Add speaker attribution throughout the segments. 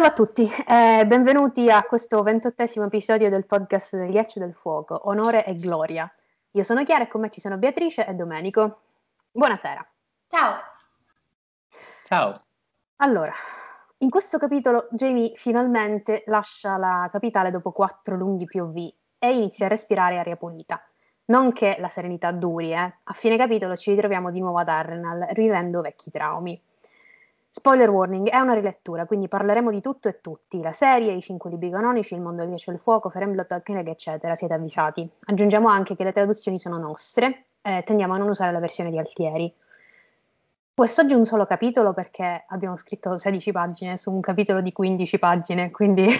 Speaker 1: Salve a tutti e benvenuti a questo ventottesimo episodio del podcast del Ghiaccio del Fuoco, Onore e Gloria. Io sono Chiara e con me ci sono Beatrice e Domenico. Buonasera.
Speaker 2: Ciao.
Speaker 3: Ciao.
Speaker 1: Allora, in questo capitolo Jamie finalmente lascia la capitale dopo quattro lunghi POV e inizia a respirare aria pulita. Non che la serenità duri, eh. A fine capitolo ci ritroviamo di nuovo ad Arrenal, rivivendo vecchi traumi. Spoiler warning, è una rilettura, quindi parleremo di tutto e tutti, la serie, i cinque libri canonici, il mondo del ghiaccio del fuoco, Ferenblot, Alkeneg, eccetera, siete avvisati. Aggiungiamo anche che le traduzioni sono nostre e tendiamo a non usare la versione di Altieri. Quest'oggi un solo capitolo perché abbiamo scritto 16 pagine su un capitolo di 15 pagine, quindi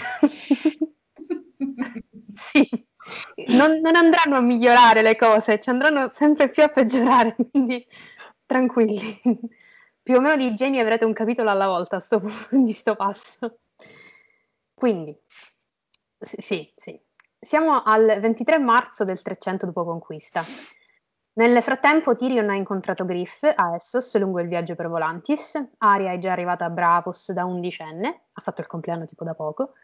Speaker 1: sì, non, non andranno a migliorare le cose, ci andranno sempre più a peggiorare, quindi tranquilli più o meno di Jamie avrete un capitolo alla volta sto, di sto passo. Quindi, sì, sì. Siamo al 23 marzo del 300 dopo conquista. Nel frattempo Tyrion ha incontrato Griff a Essos lungo il viaggio per Volantis, Aria è già arrivata a Brapos da undicenne, ha fatto il compleanno tipo da poco,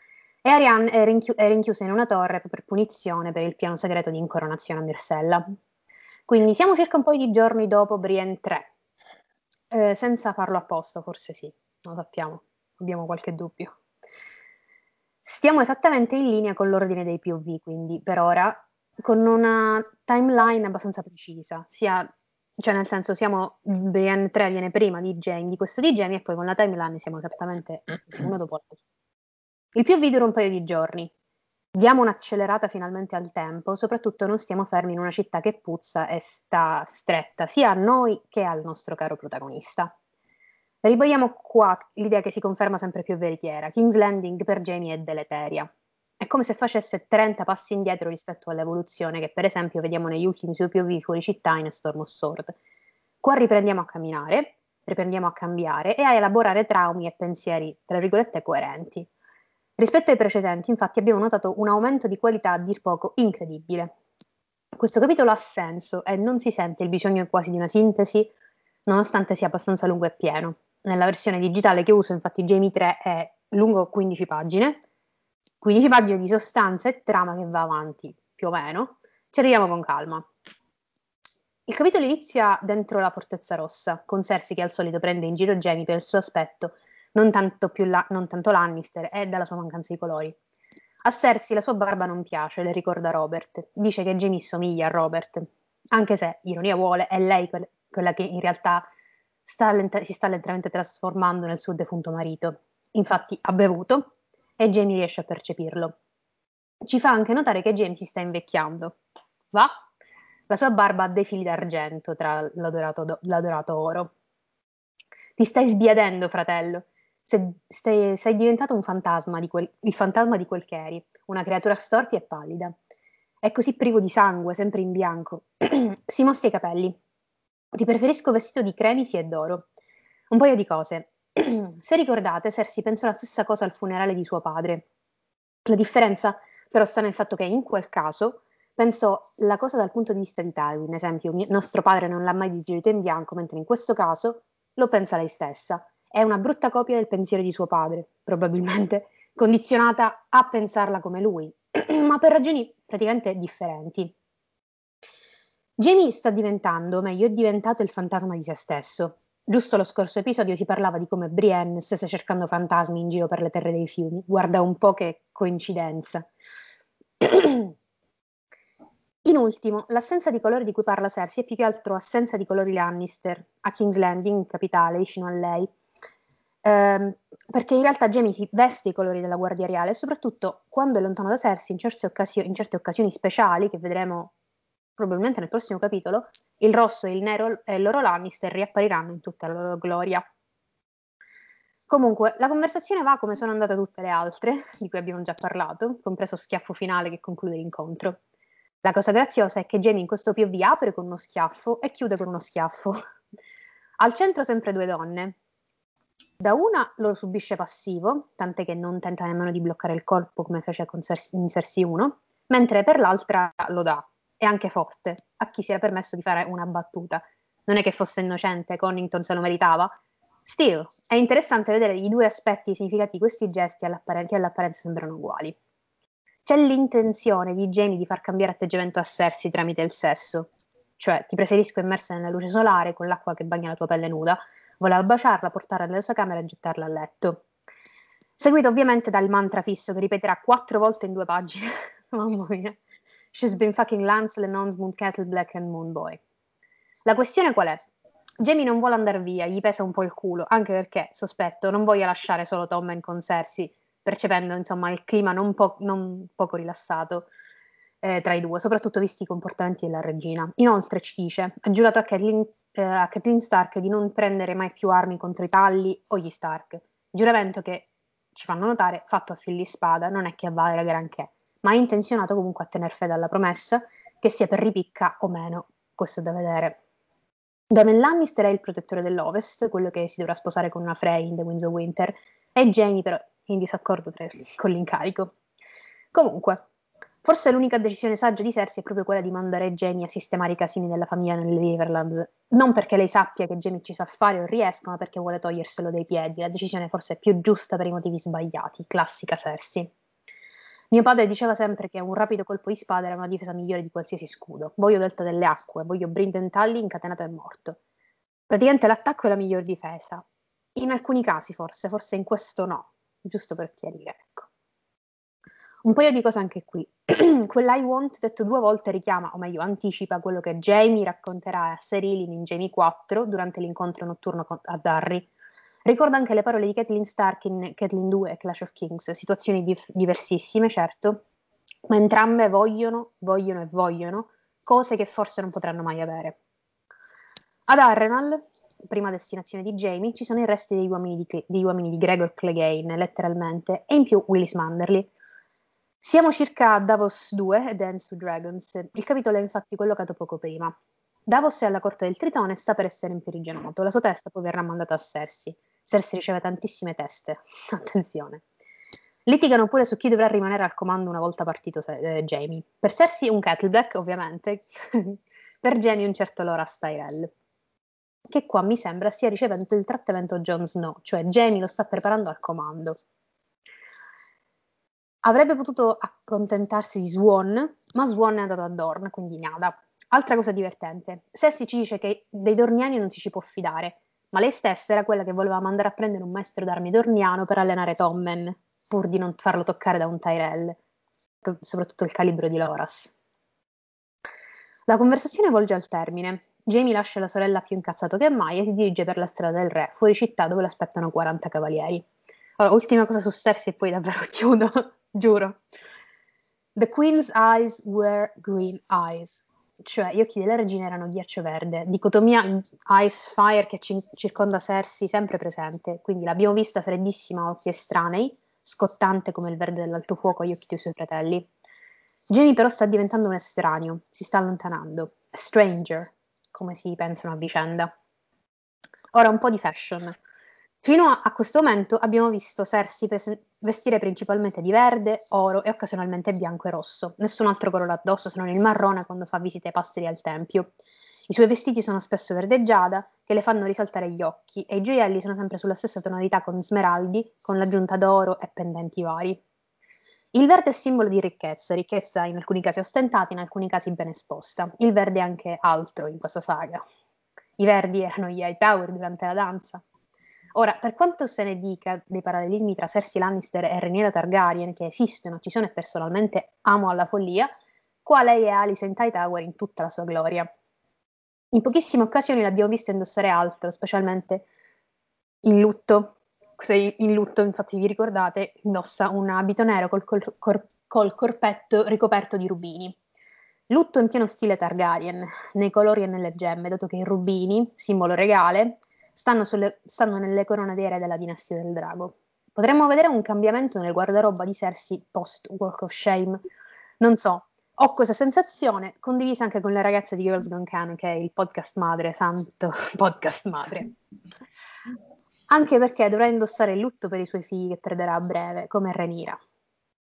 Speaker 1: e Arianne è, rinchi- è rinchiusa in una torre per punizione per il piano segreto di incoronazione a Mirsella. Quindi siamo circa un po' di giorni dopo Brienne 3, eh, senza farlo apposta, forse sì, lo sappiamo, abbiamo qualche dubbio. Stiamo esattamente in linea con l'ordine dei POV, quindi per ora, con una timeline abbastanza precisa, sia, cioè nel senso siamo, BN3 viene prima di Jamie, di questo di Jamie, e poi con la timeline siamo esattamente uno dopo l'altro. Il POV dura un paio di giorni, diamo un'accelerata finalmente al tempo, soprattutto non stiamo fermi in una città che puzza e sta stretta sia a noi che al nostro caro protagonista. Ribadiamo qua l'idea che si conferma sempre più veritiera. King's Landing per Jamie è deleteria. È come se facesse 30 passi indietro rispetto all'evoluzione che per esempio vediamo negli ultimi suoi POV fuori città in Storm of Sword. Qua riprendiamo a camminare, riprendiamo a cambiare e a elaborare traumi e pensieri, tra virgolette, coerenti. Rispetto ai precedenti, infatti, abbiamo notato un aumento di qualità a dir poco incredibile. Questo capitolo ha senso e non si sente il bisogno quasi di una sintesi, nonostante sia abbastanza lungo e pieno. Nella versione digitale che uso, infatti, Jamie 3 è lungo 15 pagine, 15 pagine di sostanza e trama che va avanti, più o meno. Ci arriviamo con calma. Il capitolo inizia dentro la Fortezza Rossa, con Cersei che al solito prende in giro Jamie per il suo aspetto non tanto, la, non tanto Lannister, è dalla sua mancanza di colori. A Cersei la sua barba non piace, le ricorda Robert. Dice che Jamie somiglia a Robert, anche se, ironia vuole, è lei que- quella che in realtà sta lenta- si sta lentamente trasformando nel suo defunto marito. Infatti ha bevuto e Jamie riesce a percepirlo. Ci fa anche notare che Jamie si sta invecchiando. Va? La sua barba ha dei fili d'argento tra l'adorato, do- l'adorato oro. Ti stai sbiadendo, fratello sei, sei diventato un fantasma, di quel, il fantasma di quel che eri, una creatura storpia e pallida. È così privo di sangue, sempre in bianco. si mostra i capelli. Ti preferisco vestito di cremisi e d'oro. Un paio di cose. Se ricordate, Cersei pensò la stessa cosa al funerale di suo padre. La differenza però sta nel fatto che in quel caso pensò la cosa dal punto di vista di Tywin, esempio, nostro padre non l'ha mai digerito in bianco, mentre in questo caso lo pensa lei stessa. È una brutta copia del pensiero di suo padre, probabilmente, condizionata a pensarla come lui, ma per ragioni praticamente differenti. Jamie sta diventando, meglio, è diventato il fantasma di se stesso. Giusto lo scorso episodio si parlava di come Brienne stesse cercando fantasmi in giro per le terre dei fiumi. Guarda un po' che coincidenza. In ultimo, l'assenza di colori di cui parla Cersei è più che altro assenza di colori Lannister a King's Landing, capitale, vicino a lei, ehm, perché in realtà Jamie si veste i colori della Guardia Reale e soprattutto quando è lontano da Cersei in certe, occasio- in certe occasioni speciali che vedremo probabilmente nel prossimo capitolo, il rosso, il nero e l'oro Lannister riappariranno in tutta la loro gloria. Comunque, la conversazione va come sono andate tutte le altre, di cui abbiamo già parlato, compreso schiaffo finale che conclude l'incontro. La cosa graziosa è che Jamie in questo POV apre con uno schiaffo e chiude con uno schiaffo. Al centro sempre due donne, da una lo subisce passivo, tant'è che non tenta nemmeno di bloccare il colpo come fece con Cersei, in Cersei 1, mentre per l'altra lo dà, e anche forte, a chi si era permesso di fare una battuta. Non è che fosse innocente, Connington se lo meritava, Still, è interessante vedere i due aspetti significativi di questi gesti all'apparenza, che all'apparenza sembrano uguali. C'è l'intenzione di Jamie di far cambiare atteggiamento a Cersei tramite il sesso, cioè ti preferisco immersa nella luce solare con l'acqua che bagna la tua pelle nuda, voleva baciarla, portarla nella sua camera e gettarla a letto. Seguito ovviamente dal mantra fisso che ripeterà quattro volte in due pagine. Mamma mia. She's been fucking Lance, Lenon's Moon Kettle, Black and Moon Boy. La questione qual è? Jamie non vuole andare via, gli pesa un po' il culo, anche perché, sospetto, non voglia lasciare solo Tommen con Cersei, percependo insomma il clima non, po- non poco rilassato eh, tra i due, soprattutto visti i comportamenti della regina. Inoltre ci dice, ha giurato a Kathleen, eh, a Kathleen Stark di non prendere mai più armi contro i Talli o gli Stark, giuramento che, ci fanno notare, fatto a fil di spada, non è che avvalga granché, ma è intenzionato comunque a tener fede alla promessa, che sia per ripicca o meno, questo da vedere. Damon Lannister è il protettore dell'Ovest, quello che si dovrà sposare con una Frey in The Winds of Winter, e Jamie però in disaccordo tra, con l'incarico. Comunque, forse l'unica decisione saggia di Cersei è proprio quella di mandare Jamie a sistemare i casini della famiglia nelle Riverlands, non perché lei sappia che Jamie ci sa fare o riesca, ma perché vuole toglierselo dai piedi. La decisione forse è più giusta per i motivi sbagliati, classica Cersei. Mio padre diceva sempre che un rapido colpo di spada era una difesa migliore di qualsiasi scudo. Voglio Delta delle Acque, voglio Brinden Tully incatenato e morto. Praticamente l'attacco è la miglior difesa. In alcuni casi forse, forse in questo no, giusto per chiarire, ecco. Un paio di cose anche qui. Quell'I want detto due volte richiama, o meglio anticipa, quello che Jamie racconterà a Serilin in Jamie 4 durante l'incontro notturno con, a Darry Ricorda anche le parole di Kathleen Stark in Kathleen 2 e Clash of Kings, situazioni dif- diversissime, certo, ma entrambe vogliono, vogliono e vogliono cose che forse non potranno mai avere. Ad Arrenal, prima destinazione di Jamie, ci sono i resti degli uomini di, degli uomini di Gregor Clegane, letteralmente, e in più Willis Manderly. Siamo circa a Davos 2 e Dance to Dragons. Il capitolo è infatti collocato poco prima. Davos è alla corte del Tritone e sta per essere imprigionato. La sua testa poi verrà mandata a Cersei. Cersei riceve tantissime teste, attenzione. Litigano pure su chi dovrà rimanere al comando una volta partito eh, Jamie. Per Cersei un Kettleback, ovviamente, per Jamie un certo Loras Tyrell, che qua mi sembra stia ricevendo il trattamento Jon Snow, cioè Jamie lo sta preparando al comando. Avrebbe potuto accontentarsi di Swan, ma Swan è andato a Dorn, quindi nada. Altra cosa divertente, Cersei ci dice che dei Dorniani non si ci può fidare, ma lei stessa era quella che voleva mandare a prendere un maestro d'armi dorniano per allenare Tommen, pur di non farlo toccare da un Tyrell, soprattutto il calibro di Loras. La conversazione volge al termine. Jamie lascia la sorella più incazzato che mai e si dirige per la strada del re, fuori città dove l'aspettano 40 cavalieri. Allora, ultima cosa su Cersei e poi davvero chiudo, giuro. The queen's eyes were green eyes cioè gli occhi della regina erano ghiaccio verde, dicotomia ice fire che ci, circonda Cersei sempre presente, quindi l'abbiamo vista freddissima a occhi estranei, scottante come il verde dell'alto fuoco agli occhi dei suoi fratelli. Jamie però sta diventando un estraneo, si sta allontanando, a stranger, come si pensano a vicenda. Ora un po' di fashion. Fino a, a questo momento abbiamo visto Cersei presen- vestire principalmente di verde, oro e occasionalmente bianco e rosso. Nessun altro colore addosso se non il marrone quando fa visite ai pasteri al tempio. I suoi vestiti sono spesso verdeggiada, che le fanno risaltare gli occhi, e i gioielli sono sempre sulla stessa tonalità con smeraldi, con l'aggiunta d'oro e pendenti vari. Il verde è simbolo di ricchezza, ricchezza in alcuni casi ostentata, in alcuni casi ben esposta. Il verde è anche altro in questa saga. I verdi erano gli Hightower durante la danza, Ora, per quanto se ne dica dei parallelismi tra Cersei Lannister e Rhaenyra Targaryen, che esistono, ci sono e personalmente amo alla follia, qua lei è Alicent Hightower in tutta la sua gloria. In pochissime occasioni l'abbiamo vista indossare altro, specialmente in lutto. Se in lutto, infatti, vi ricordate, indossa un abito nero col, col, col, col corpetto ricoperto di rubini. Lutto in pieno stile Targaryen, nei colori e nelle gemme, dato che i rubini, simbolo regale, stanno, sulle, stanno nelle corone dei della dinastia del drago. Potremmo vedere un cambiamento nel guardaroba di Cersei post Walk of Shame. Non so, ho questa sensazione condivisa anche con le ragazze di Girls Gone Canon, che è il podcast madre, santo podcast madre. Anche perché dovrà indossare il lutto per i suoi figli che perderà a breve, come Renira.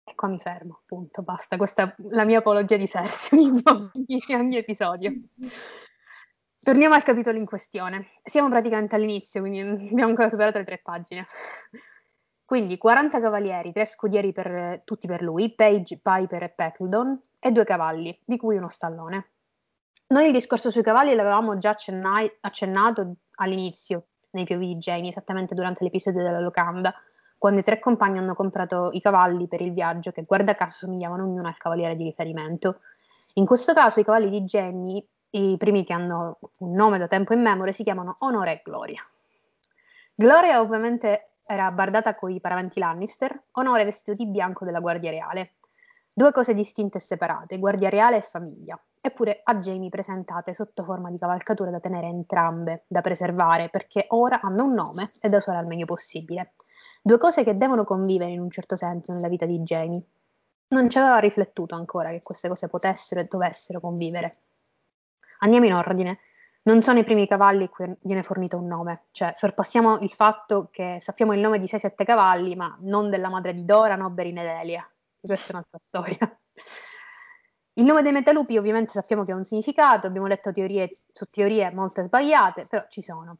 Speaker 1: E qua mi fermo, punto, basta. Questa è la mia apologia di Cersei ogni, ogni episodio. Torniamo al capitolo in questione. Siamo praticamente all'inizio, quindi abbiamo ancora superato le tre pagine. Quindi 40 cavalieri, tre scudieri per, tutti per lui, Page, Piper e Peckledon, e due cavalli, di cui uno stallone. Noi il discorso sui cavalli l'avevamo già accennai, accennato all'inizio, nei POV di Jamie, esattamente durante l'episodio della locanda, quando i tre compagni hanno comprato i cavalli per il viaggio che guarda caso somigliavano ognuno al cavaliere di riferimento. In questo caso i cavalli di Jamie i primi che hanno un nome da tempo in memoria si chiamano Onore e Gloria. Gloria ovviamente era bardata con i paraventi Lannister, Onore vestito di bianco della Guardia Reale. Due cose distinte e separate, Guardia Reale e famiglia. Eppure a Jamie presentate sotto forma di cavalcatura da tenere entrambe, da preservare, perché ora hanno un nome e da usare al meglio possibile. Due cose che devono convivere in un certo senso nella vita di Jamie. Non ci aveva riflettuto ancora che queste cose potessero e dovessero convivere. Andiamo in ordine. Non sono i primi cavalli cui viene fornito un nome, cioè sorpassiamo il fatto che sappiamo il nome di 6-7 cavalli, ma non della madre di Dora, Noberin ed Elia. Questa è un'altra storia. Il nome dei metalupi ovviamente sappiamo che ha un significato, abbiamo letto teorie su teorie molte sbagliate, però ci sono.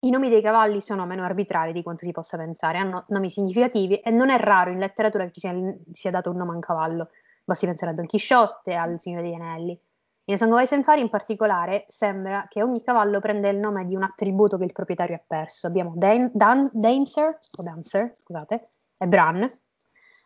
Speaker 1: I nomi dei cavalli sono meno arbitrari di quanto si possa pensare, hanno nomi significativi e non è raro in letteratura che ci sia, sia dato un nome a un cavallo. Basti pensare a Don Chisciotte, al Signore degli Anelli. In Song of Ice and Fire in particolare sembra che ogni cavallo prenda il nome di un attributo che il proprietario ha perso. Abbiamo Dan- Dan- Dancer, o Dancer, scusate, e Bran.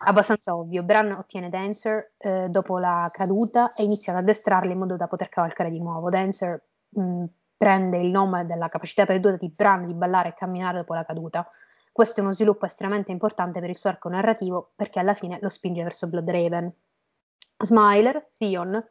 Speaker 1: Abbastanza ovvio, Bran ottiene Dancer eh, dopo la caduta e inizia ad addestrarli in modo da poter cavalcare di nuovo. Dancer mh, prende il nome della capacità perduta di Bran di ballare e camminare dopo la caduta. Questo è uno sviluppo estremamente importante per il suo arco narrativo perché alla fine lo spinge verso Bloodraven. Smiler, Theon,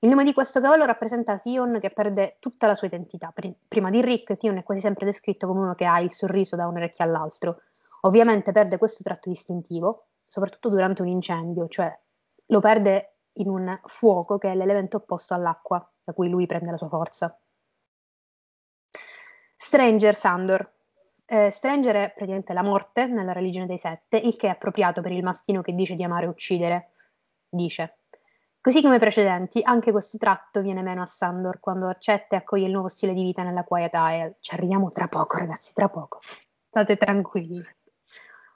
Speaker 1: il nome di questo cavallo rappresenta Theon che perde tutta la sua identità. Prima di Rick, Theon è quasi sempre descritto come uno che ha il sorriso da un orecchio all'altro. Ovviamente perde questo tratto distintivo, soprattutto durante un incendio, cioè lo perde in un fuoco che è l'elemento opposto all'acqua, da cui lui prende la sua forza. Stranger Sandor. Eh, Stranger è praticamente la morte nella religione dei sette, il che è appropriato per il mastino che dice di amare e uccidere. Dice, Così come i precedenti, anche questo tratto viene meno a Sandor quando accetta e accoglie il nuovo stile di vita nella Quiet Isle. Ci arriviamo tra poco, ragazzi, tra poco. State tranquilli.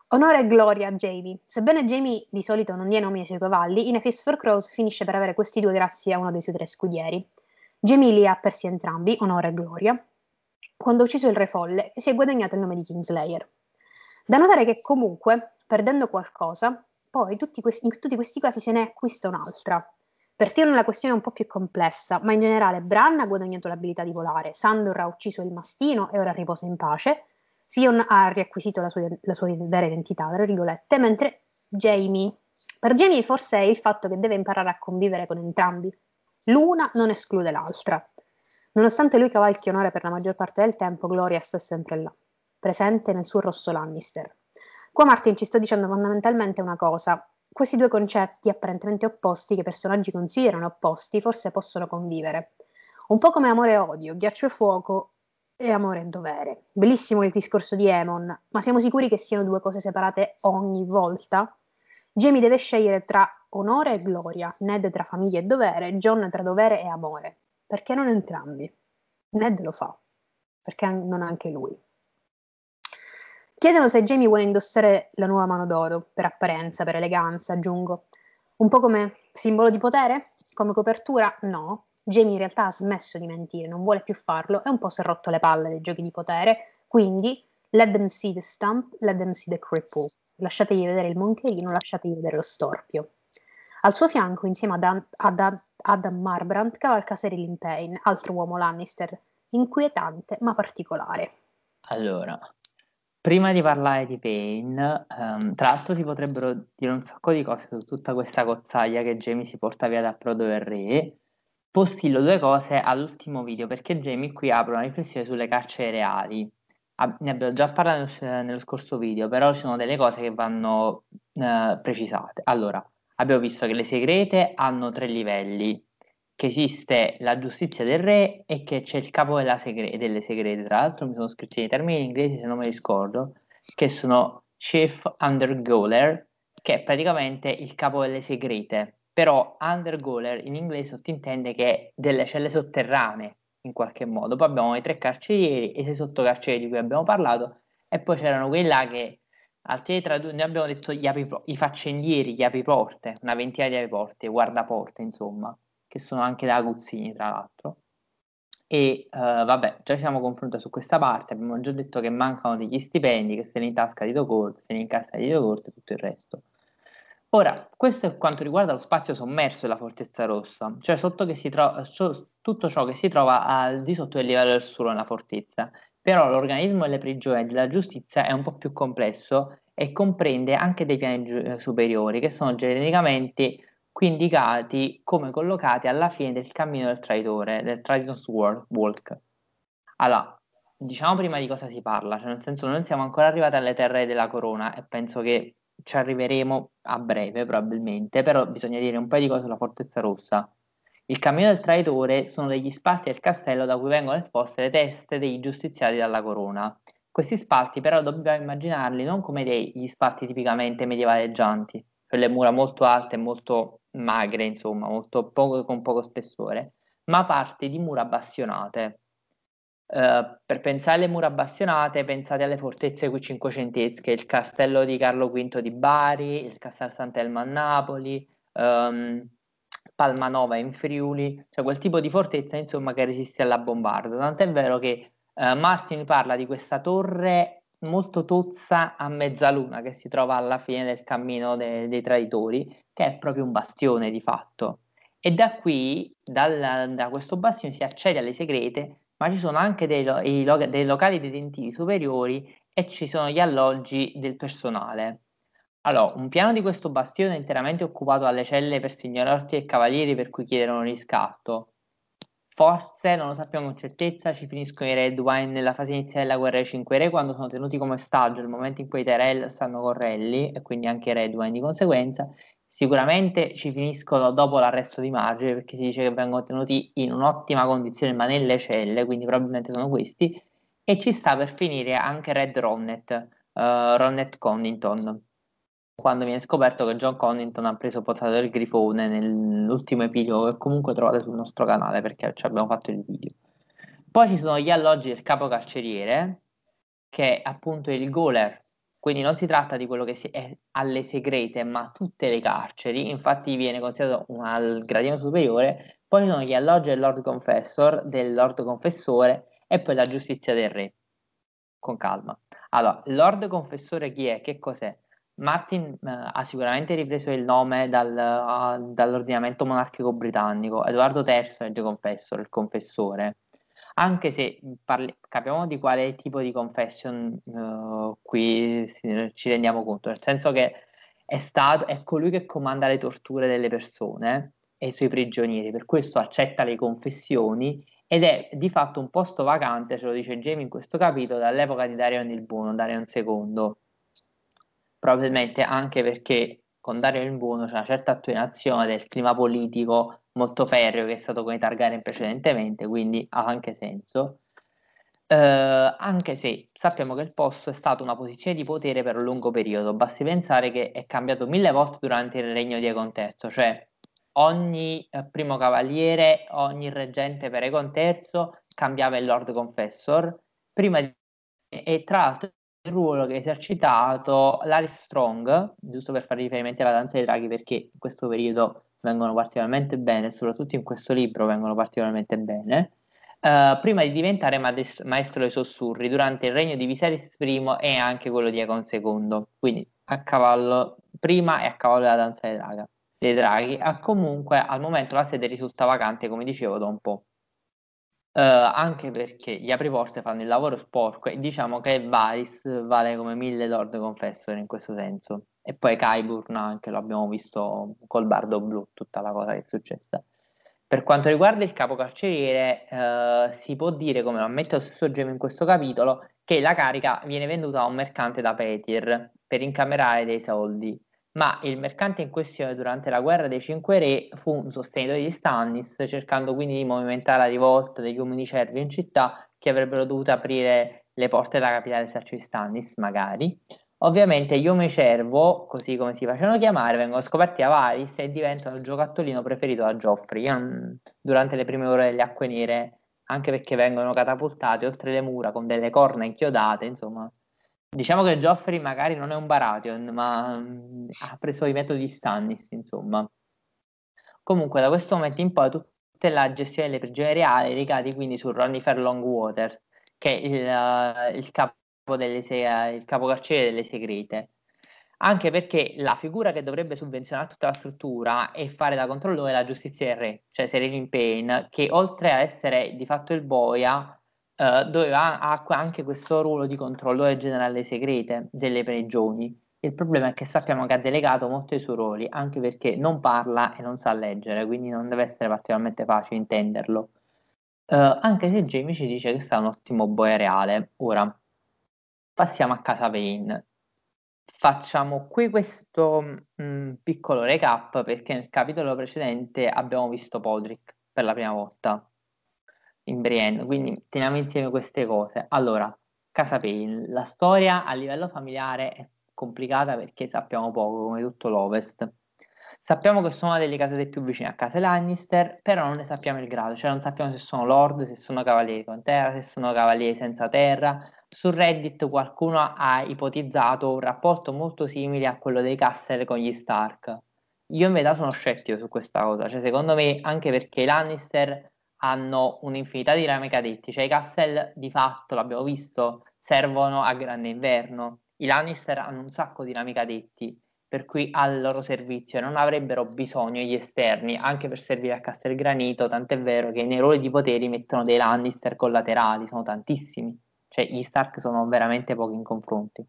Speaker 1: Onore e gloria a Jamie. Sebbene Jamie di solito non dia nomi ai suoi cavalli, in A Fist for Crows finisce per avere questi due grazie a uno dei suoi tre scudieri. Jamie li ha persi entrambi, onore e gloria, quando ha ucciso il re folle e si è guadagnato il nome di Kingslayer. Da notare che comunque, perdendo qualcosa, poi questi, in tutti questi casi se ne acquista un'altra. Per Theon la questione è un po' più complessa, ma in generale Bran ha guadagnato l'abilità di volare, Sandor ha ucciso il mastino e ora riposa in pace, Theon ha riacquisito la sua, la sua vera identità, tra virgolette, mentre Jamie, per Jamie forse è il fatto che deve imparare a convivere con entrambi. L'una non esclude l'altra. Nonostante lui cavalchi onore per la maggior parte del tempo, Gloria sta sempre là, presente nel suo rosso Lannister. Qua Martin ci sta dicendo fondamentalmente una cosa, questi due concetti apparentemente opposti, che i personaggi considerano opposti, forse possono convivere. Un po' come amore e odio, ghiaccio e fuoco e amore e dovere. Bellissimo il discorso di Emon, ma siamo sicuri che siano due cose separate ogni volta? Jamie deve scegliere tra onore e gloria, Ned tra famiglia e dovere, John tra dovere e amore. Perché non entrambi? Ned lo fa, perché non anche lui. Chiedono se Jamie vuole indossare la nuova mano d'oro, per apparenza, per eleganza, aggiungo. Un po' come simbolo di potere? Come copertura? No. Jamie in realtà ha smesso di mentire, non vuole più farlo e un po' si è rotto le palle dei giochi di potere, quindi let them see the stump, let them see the cripple. Lasciategli vedere il moncherino, lasciategli vedere lo storpio. Al suo fianco, insieme ad, An- ad Adam Marbrandt, cavalca Cyril Payne, altro uomo Lannister, inquietante ma particolare.
Speaker 3: Allora, Prima di parlare di Pain, ehm, tra l'altro si potrebbero dire un sacco di cose su tutta questa cozzaglia che Jamie si porta via da Prodo del Re. Postillo due cose all'ultimo video perché Jamie qui apre una riflessione sulle carceri reali. Ne abbiamo già parlato nello scorso video, però ci sono delle cose che vanno eh, precisate. Allora, abbiamo visto che le segrete hanno tre livelli, che esiste la giustizia del re e che c'è il capo segre- delle segrete. Tra l'altro mi sono scritti i termini in inglese se non me li scordo, che sono Chief Undergoler, che è praticamente il capo delle segrete. Però Undergoler in inglese sottintende che è delle celle sotterranee, in qualche modo. Poi abbiamo i tre carcerieri e i sei sottocarcerieri di cui abbiamo parlato e poi c'erano quelli là che altri tradu- noi abbiamo detto gli apri- i faccendieri, gli apriporte, una ventina di apriporte, guardaporte insomma, che sono anche da aguzzini tra l'altro. E uh, vabbè, già ci siamo confrontati su questa parte, abbiamo già detto che mancano degli stipendi, che se ne in tasca di Docorte, se ne in cassa di Docorte e tutto il resto. Ora, questo è quanto riguarda lo spazio sommerso della Fortezza Rossa, cioè tro- tutto ciò che si trova al di sotto del livello del suolo nella fortezza. Però l'organismo delle prigioni della giustizia è un po' più complesso e comprende anche dei piani gi- eh, superiori che sono genericamente qui indicati come collocati alla fine del cammino del traitore, del Triton's Walk. Allora, diciamo prima di cosa si parla, cioè nel senso non siamo ancora arrivati alle terre della corona e penso che ci arriveremo a breve probabilmente, però bisogna dire un paio di cose sulla Fortezza Rossa. Il cammino del traitore sono degli spalti del castello da cui vengono esposte le teste dei giustiziati dalla corona. Questi spalti però dobbiamo immaginarli non come degli spalti tipicamente medievaleggianti, cioè le mura molto alte e molto magre, insomma, molto poco, con poco spessore, ma parti di mura bastionate, Uh, per pensare alle mura bastionate, pensate alle fortezze cinquecentesche, il castello di Carlo V di Bari, il castello Sant'Elmo a Napoli, um, Palmanova in Friuli, cioè quel tipo di fortezza insomma che resiste alla bombarda. Tant'è vero che uh, Martin parla di questa torre molto tozza a mezzaluna che si trova alla fine del cammino de- dei traditori, che è proprio un bastione di fatto. E da qui, dal, da questo bastione, si accede alle segrete ma ci sono anche dei, lo- lo- dei locali detentivi superiori e ci sono gli alloggi del personale. Allora, un piano di questo bastione è interamente occupato dalle celle per signorotti e cavalieri per cui chiedono riscatto. Forse, non lo sappiamo con certezza, ci finiscono i Red Wine nella fase iniziale della guerra dei Cinque Re quando sono tenuti come ostaggio nel momento in cui i Tyrell stanno con Rally e quindi anche i Red Wine di conseguenza Sicuramente ci finiscono dopo l'arresto di Marge perché si dice che vengono tenuti in un'ottima condizione ma nelle celle, quindi probabilmente sono questi. E ci sta per finire anche Red Ronnet, uh, Ronnet Condington, quando viene scoperto che John Condington ha preso posato del grifone nell'ultimo epilogo che comunque trovate sul nostro canale perché ci abbiamo fatto il video. Poi ci sono gli alloggi del capo carceriere, che è appunto il Goler quindi non si tratta di quello che è alle segrete, ma tutte le carceri, infatti viene considerato un, al gradino superiore, poi ci sono gli alloggi del Lord Confessor, del Lord Confessore e poi la giustizia del re. Con calma. Allora, Lord Confessore chi è? Che cos'è? Martin uh, ha sicuramente ripreso il nome dal, uh, dall'ordinamento monarchico britannico. Edoardo III è il confessor, il confessore. Anche se parli- capiamo di quale tipo di confession uh, qui ci rendiamo conto, nel senso che è, stato, è colui che comanda le torture delle persone e i suoi prigionieri, per questo accetta le confessioni ed è di fatto un posto vacante, ce lo dice Jamie in questo capitolo, dall'epoca di Darion il Buono, Darion II, probabilmente anche perché con Dario il Buono c'è una certa attenuazione del clima politico molto ferreo che è stato con i Targaryen precedentemente, quindi ha anche senso. Eh, anche se sappiamo che il posto è stato una posizione di potere per un lungo periodo, basti pensare che è cambiato mille volte durante il regno di Egon III, cioè ogni eh, primo cavaliere, ogni reggente per Egon III cambiava il Lord Confessor, prima di... e tra l'altro il ruolo che ha esercitato Laris Strong, giusto per fare riferimento alla danza dei draghi, perché in questo periodo vengono particolarmente bene, soprattutto in questo libro vengono particolarmente bene, uh, prima di diventare maestro, maestro dei sussurri durante il regno di Viserys I e anche quello di Aegon II, quindi a cavallo prima e a cavallo della danza dei draghi. Dei draghi. Ah, comunque al momento la sede risulta vacante, come dicevo, da un po'. Uh, anche perché gli apriporte fanno il lavoro sporco e diciamo che Varys vale come mille Lord Confessor in questo senso e poi Kyburn anche lo abbiamo visto col bardo blu, tutta la cosa che è successa. Per quanto riguarda il capo carceriere, eh, si può dire, come lo ammette lo stesso Gem in questo capitolo, che la carica viene venduta a un mercante da Petir per incamerare dei soldi, ma il mercante in questione durante la guerra dei Cinque Re fu un sostenitore di Stannis, cercando quindi di movimentare la rivolta degli uomini cervi in città che avrebbero dovuto aprire le porte della capitale esercito di Stannis, magari. Ovviamente gli Uomini Cervo, così come si facevano chiamare, vengono scoperti a Varys e diventano il giocattolino preferito da Geoffrey. Io, durante le prime ore delle Acque Nere anche perché vengono catapultati oltre le mura con delle corna inchiodate, insomma. Diciamo che Joffrey magari non è un Baratheon, ma mh, ha preso i metodi Stannis, insomma. Comunque, da questo momento in poi tutta la gestione delle prigioni reali ricade quindi su Ronnie Fairlong Waters, che è il, uh, il capo delle se- il capocarciere delle segrete anche perché la figura che dovrebbe sovvenzionare tutta la struttura e fare da controllore è la giustizia del re, cioè Serenin Payne, che oltre a essere di fatto il boia, eh, doveva, ha anche questo ruolo di controllore generale segrete delle prigioni. Il problema è che sappiamo che ha delegato molti dei suoi ruoli, anche perché non parla e non sa leggere, quindi non deve essere particolarmente facile intenderlo. Uh, anche se Jamie ci dice che sta un ottimo boia reale. Ora, passiamo a casa Payne. Facciamo qui questo mh, mm, piccolo recap perché nel capitolo precedente abbiamo visto Podrick per la prima volta in Brienne, quindi teniamo insieme queste cose. Allora, Casa Payne, la storia a livello familiare è complicata perché sappiamo poco, come tutto l'Ovest. Sappiamo che sono una delle casate più vicine a casa Lannister, però non ne sappiamo il grado, cioè non sappiamo se sono lord, se sono cavalieri con terra, se sono cavalieri senza terra, su Reddit qualcuno ha ipotizzato un rapporto molto simile a quello dei Castle con gli Stark. Io in verità sono scettico su questa cosa, cioè secondo me anche perché Lannister hanno un'infinità di rami cadetti, cioè i Castle di fatto, l'abbiamo visto, servono a grande inverno, i Lannister hanno un sacco di rami cadetti, per cui al loro servizio non avrebbero bisogno gli esterni anche per servire a Castelgranito, tant'è vero che nei ruoli di poteri mettono dei Lannister collaterali, sono tantissimi. Cioè gli Stark sono veramente pochi in confronti.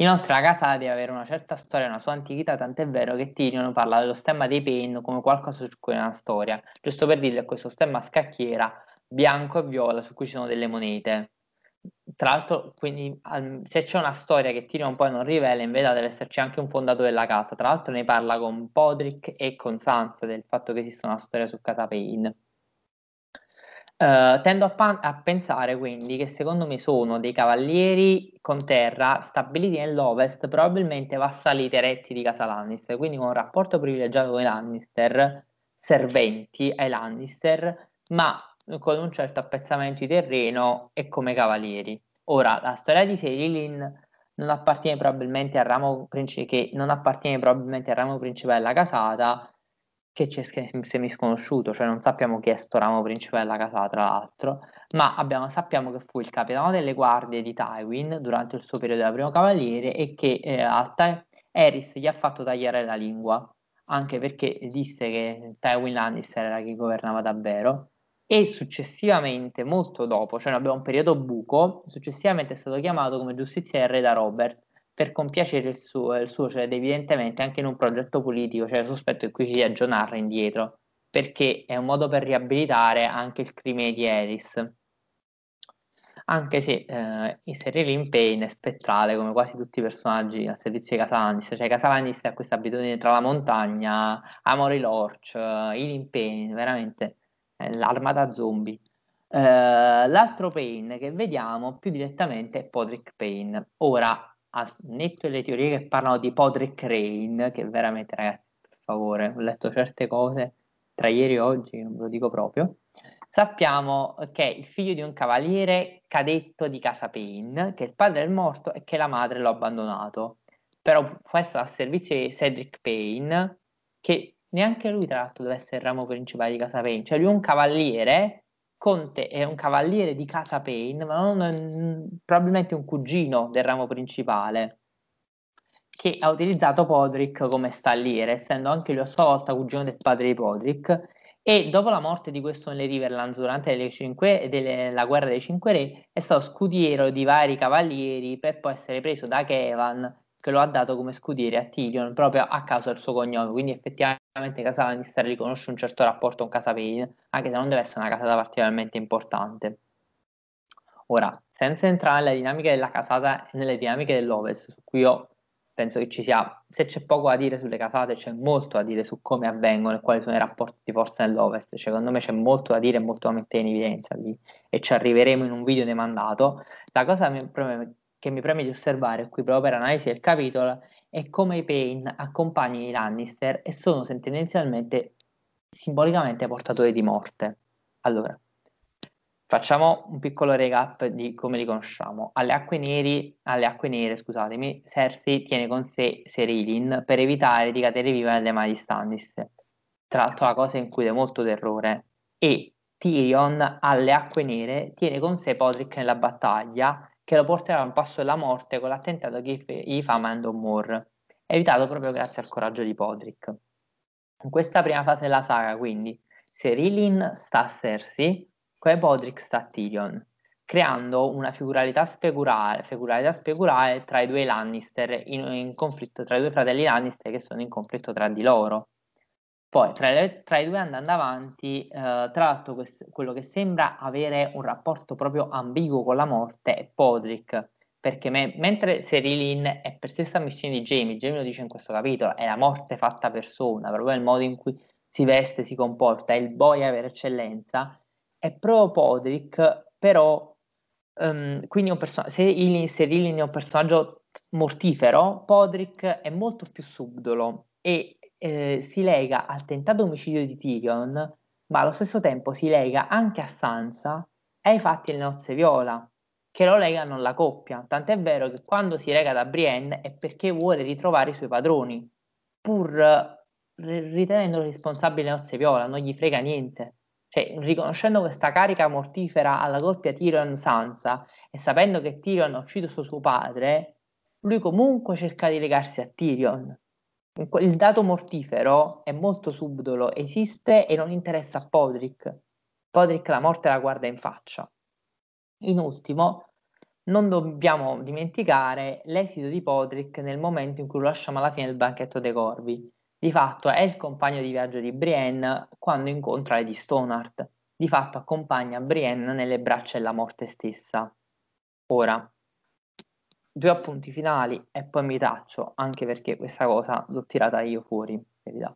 Speaker 3: Inoltre la casa deve avere una certa storia, una sua antichità, tant'è vero che Tyrion parla dello stemma dei Pain come qualcosa su cui è una storia, giusto per dire questo stemma a scacchiera bianco e viola su cui ci sono delle monete. Tra l'altro, quindi, se c'è una storia che Tyrion poi non rivela, in verità deve esserci anche un fondato della casa. Tra l'altro ne parla con Podrick e con Sansa del fatto che esista una storia su casa Pain. Uh, tendo a, pan- a, pensare quindi che secondo me sono dei cavalieri con terra stabiliti nell'ovest, probabilmente vassalli retti di casa Lannister, quindi con un rapporto privilegiato con i Lannister, serventi ai Lannister, ma con un certo appezzamento di terreno e come cavalieri. Ora, la storia di Serilin non appartiene probabilmente al ramo principale, che non appartiene probabilmente al ramo principale della casata, che c'è semi sconosciuto, cioè non sappiamo chi è sto ramo principale della casa, tra l'altro, ma abbiamo, sappiamo che fu il capitano delle guardie di Tywin durante il suo periodo da primo cavaliere e che eh, a Ty- Eris gli ha fatto tagliare la lingua, anche perché disse che Tywin Lannister era chi governava davvero, e successivamente, molto dopo, cioè abbiamo un periodo buco, successivamente è stato chiamato come giustiziere da Robert, per compiacere il suo, il suo cioè evidentemente anche in un progetto politico, cioè sospetto che qui ci sia John Arra indietro, perché è un modo per riabilitare anche il crimine di Eris. Anche se eh, il seriale in Pain è spettrale, come quasi tutti i personaggi al servizio di Casalandis, cioè Casalandis ha questa abitudine tra la montagna, Amory Lorch, uh, in Pain, veramente l'armata zombie. Uh, l'altro Pain che vediamo più direttamente è Podrick Pain. Ora, al netto delle teorie che parlano di Podrick Rain, che veramente, ragazzi, per favore, ho letto certe cose tra ieri e oggi, non ve lo dico proprio. Sappiamo che è il figlio di un cavaliere cadetto di casa Payne, che il padre è morto e che la madre l'ha abbandonato. Però questo a servizio di Cedric Payne, che neanche lui, tra l'altro, deve essere il ramo principale di casa Payne. Cioè lui è un cavaliere Conte è un cavaliere di casa Payne, ma non, probabilmente un cugino del ramo principale, che ha utilizzato Podrick come stalliere, essendo anche lui a sua volta cugino del padre di Podrick. E dopo la morte di questo nelle Riverlands durante cinque, delle, la guerra dei Cinque Re, è stato scudiero di vari cavalieri per poi essere preso da Kevan che lo ha dato come scudiere a Tyrion proprio a causa del suo cognome, quindi effettivamente Casa Lannister riconosce un certo rapporto con Casa Payne, anche se non deve essere una casata particolarmente importante. Ora, senza entrare nelle dinamiche della casata e nelle dinamiche dell'Ovest, su cui io penso che ci sia, se c'è poco da dire sulle casate, c'è molto da dire su come avvengono e quali sono i rapporti di forza nell'Ovest. Secondo me c'è molto da dire e molto da mettere in evidenza lì e ci arriveremo in un video demandato. La cosa che mi preme di osservare qui proprio per analisi del capitolo è come i Pain accompagnano i Lannister e sono tendenzialmente simbolicamente portatori di morte. Allora, Facciamo un piccolo recap di come li conosciamo. Alle acque, neri, alle acque nere, scusatemi, Cersei tiene con sé Serilin per evitare di cadere viva nelle mani di Stannis. Tra l'altro la cosa include molto terrore. E Tyrion alle acque nere tiene con sé Podrick nella battaglia che lo porterà a un passo della morte con l'attentato che gli fa Mandon Moore, evitato proprio grazie al coraggio di Podrick. In questa prima fase della saga, quindi, Serilin sta a Cersei come Podrick sta a Tyrion, creando una figuralità speculare, figuralità speculare tra i due Lannister, in, in, conflitto tra i due fratelli Lannister che sono in conflitto tra di loro. Poi tra, le, tra i due andando avanti, eh, tra l'altro questo, quello che sembra avere un rapporto proprio ambiguo con la morte è Podrick, perché me, mentre Serilin è per stessa missione di Jamie, Jamie lo dice in questo capitolo, è la morte fatta persona, proprio il modo in cui si veste, si comporta, è il boia per eccellenza, è proprio Podrick, però um, quindi un person- se Serilin è un personaggio mortifero, Podrick è molto più subdolo e eh, si lega al tentato omicidio di Tyrion, ma allo stesso tempo si lega anche a Sansa e ai fatti delle nozze viola, che lo legano alla coppia. Tant'è vero che quando si lega da Brienne è perché vuole ritrovare i suoi padroni, pur ritenendolo responsabile delle nozze viola, non gli frega niente. Cioè, riconoscendo questa carica mortifera alla coppia Tyrion Sansa e sapendo che Tyrion ha ucciso suo padre, lui comunque cerca di legarsi a Tyrion. Il dato mortifero è molto subdolo, esiste e non interessa a Podrick. Podrick la morte la guarda in faccia. In ultimo, non dobbiamo dimenticare l'esito di Podrick nel momento in cui lo lasciamo alla fine del banchetto dei corvi di fatto è il compagno di viaggio di Brienne quando incontra Lady Stoneheart. Di fatto accompagna Brienne nelle braccia della morte stessa. Ora, due appunti finali e poi mi taccio, anche perché questa cosa l'ho tirata io fuori, verità.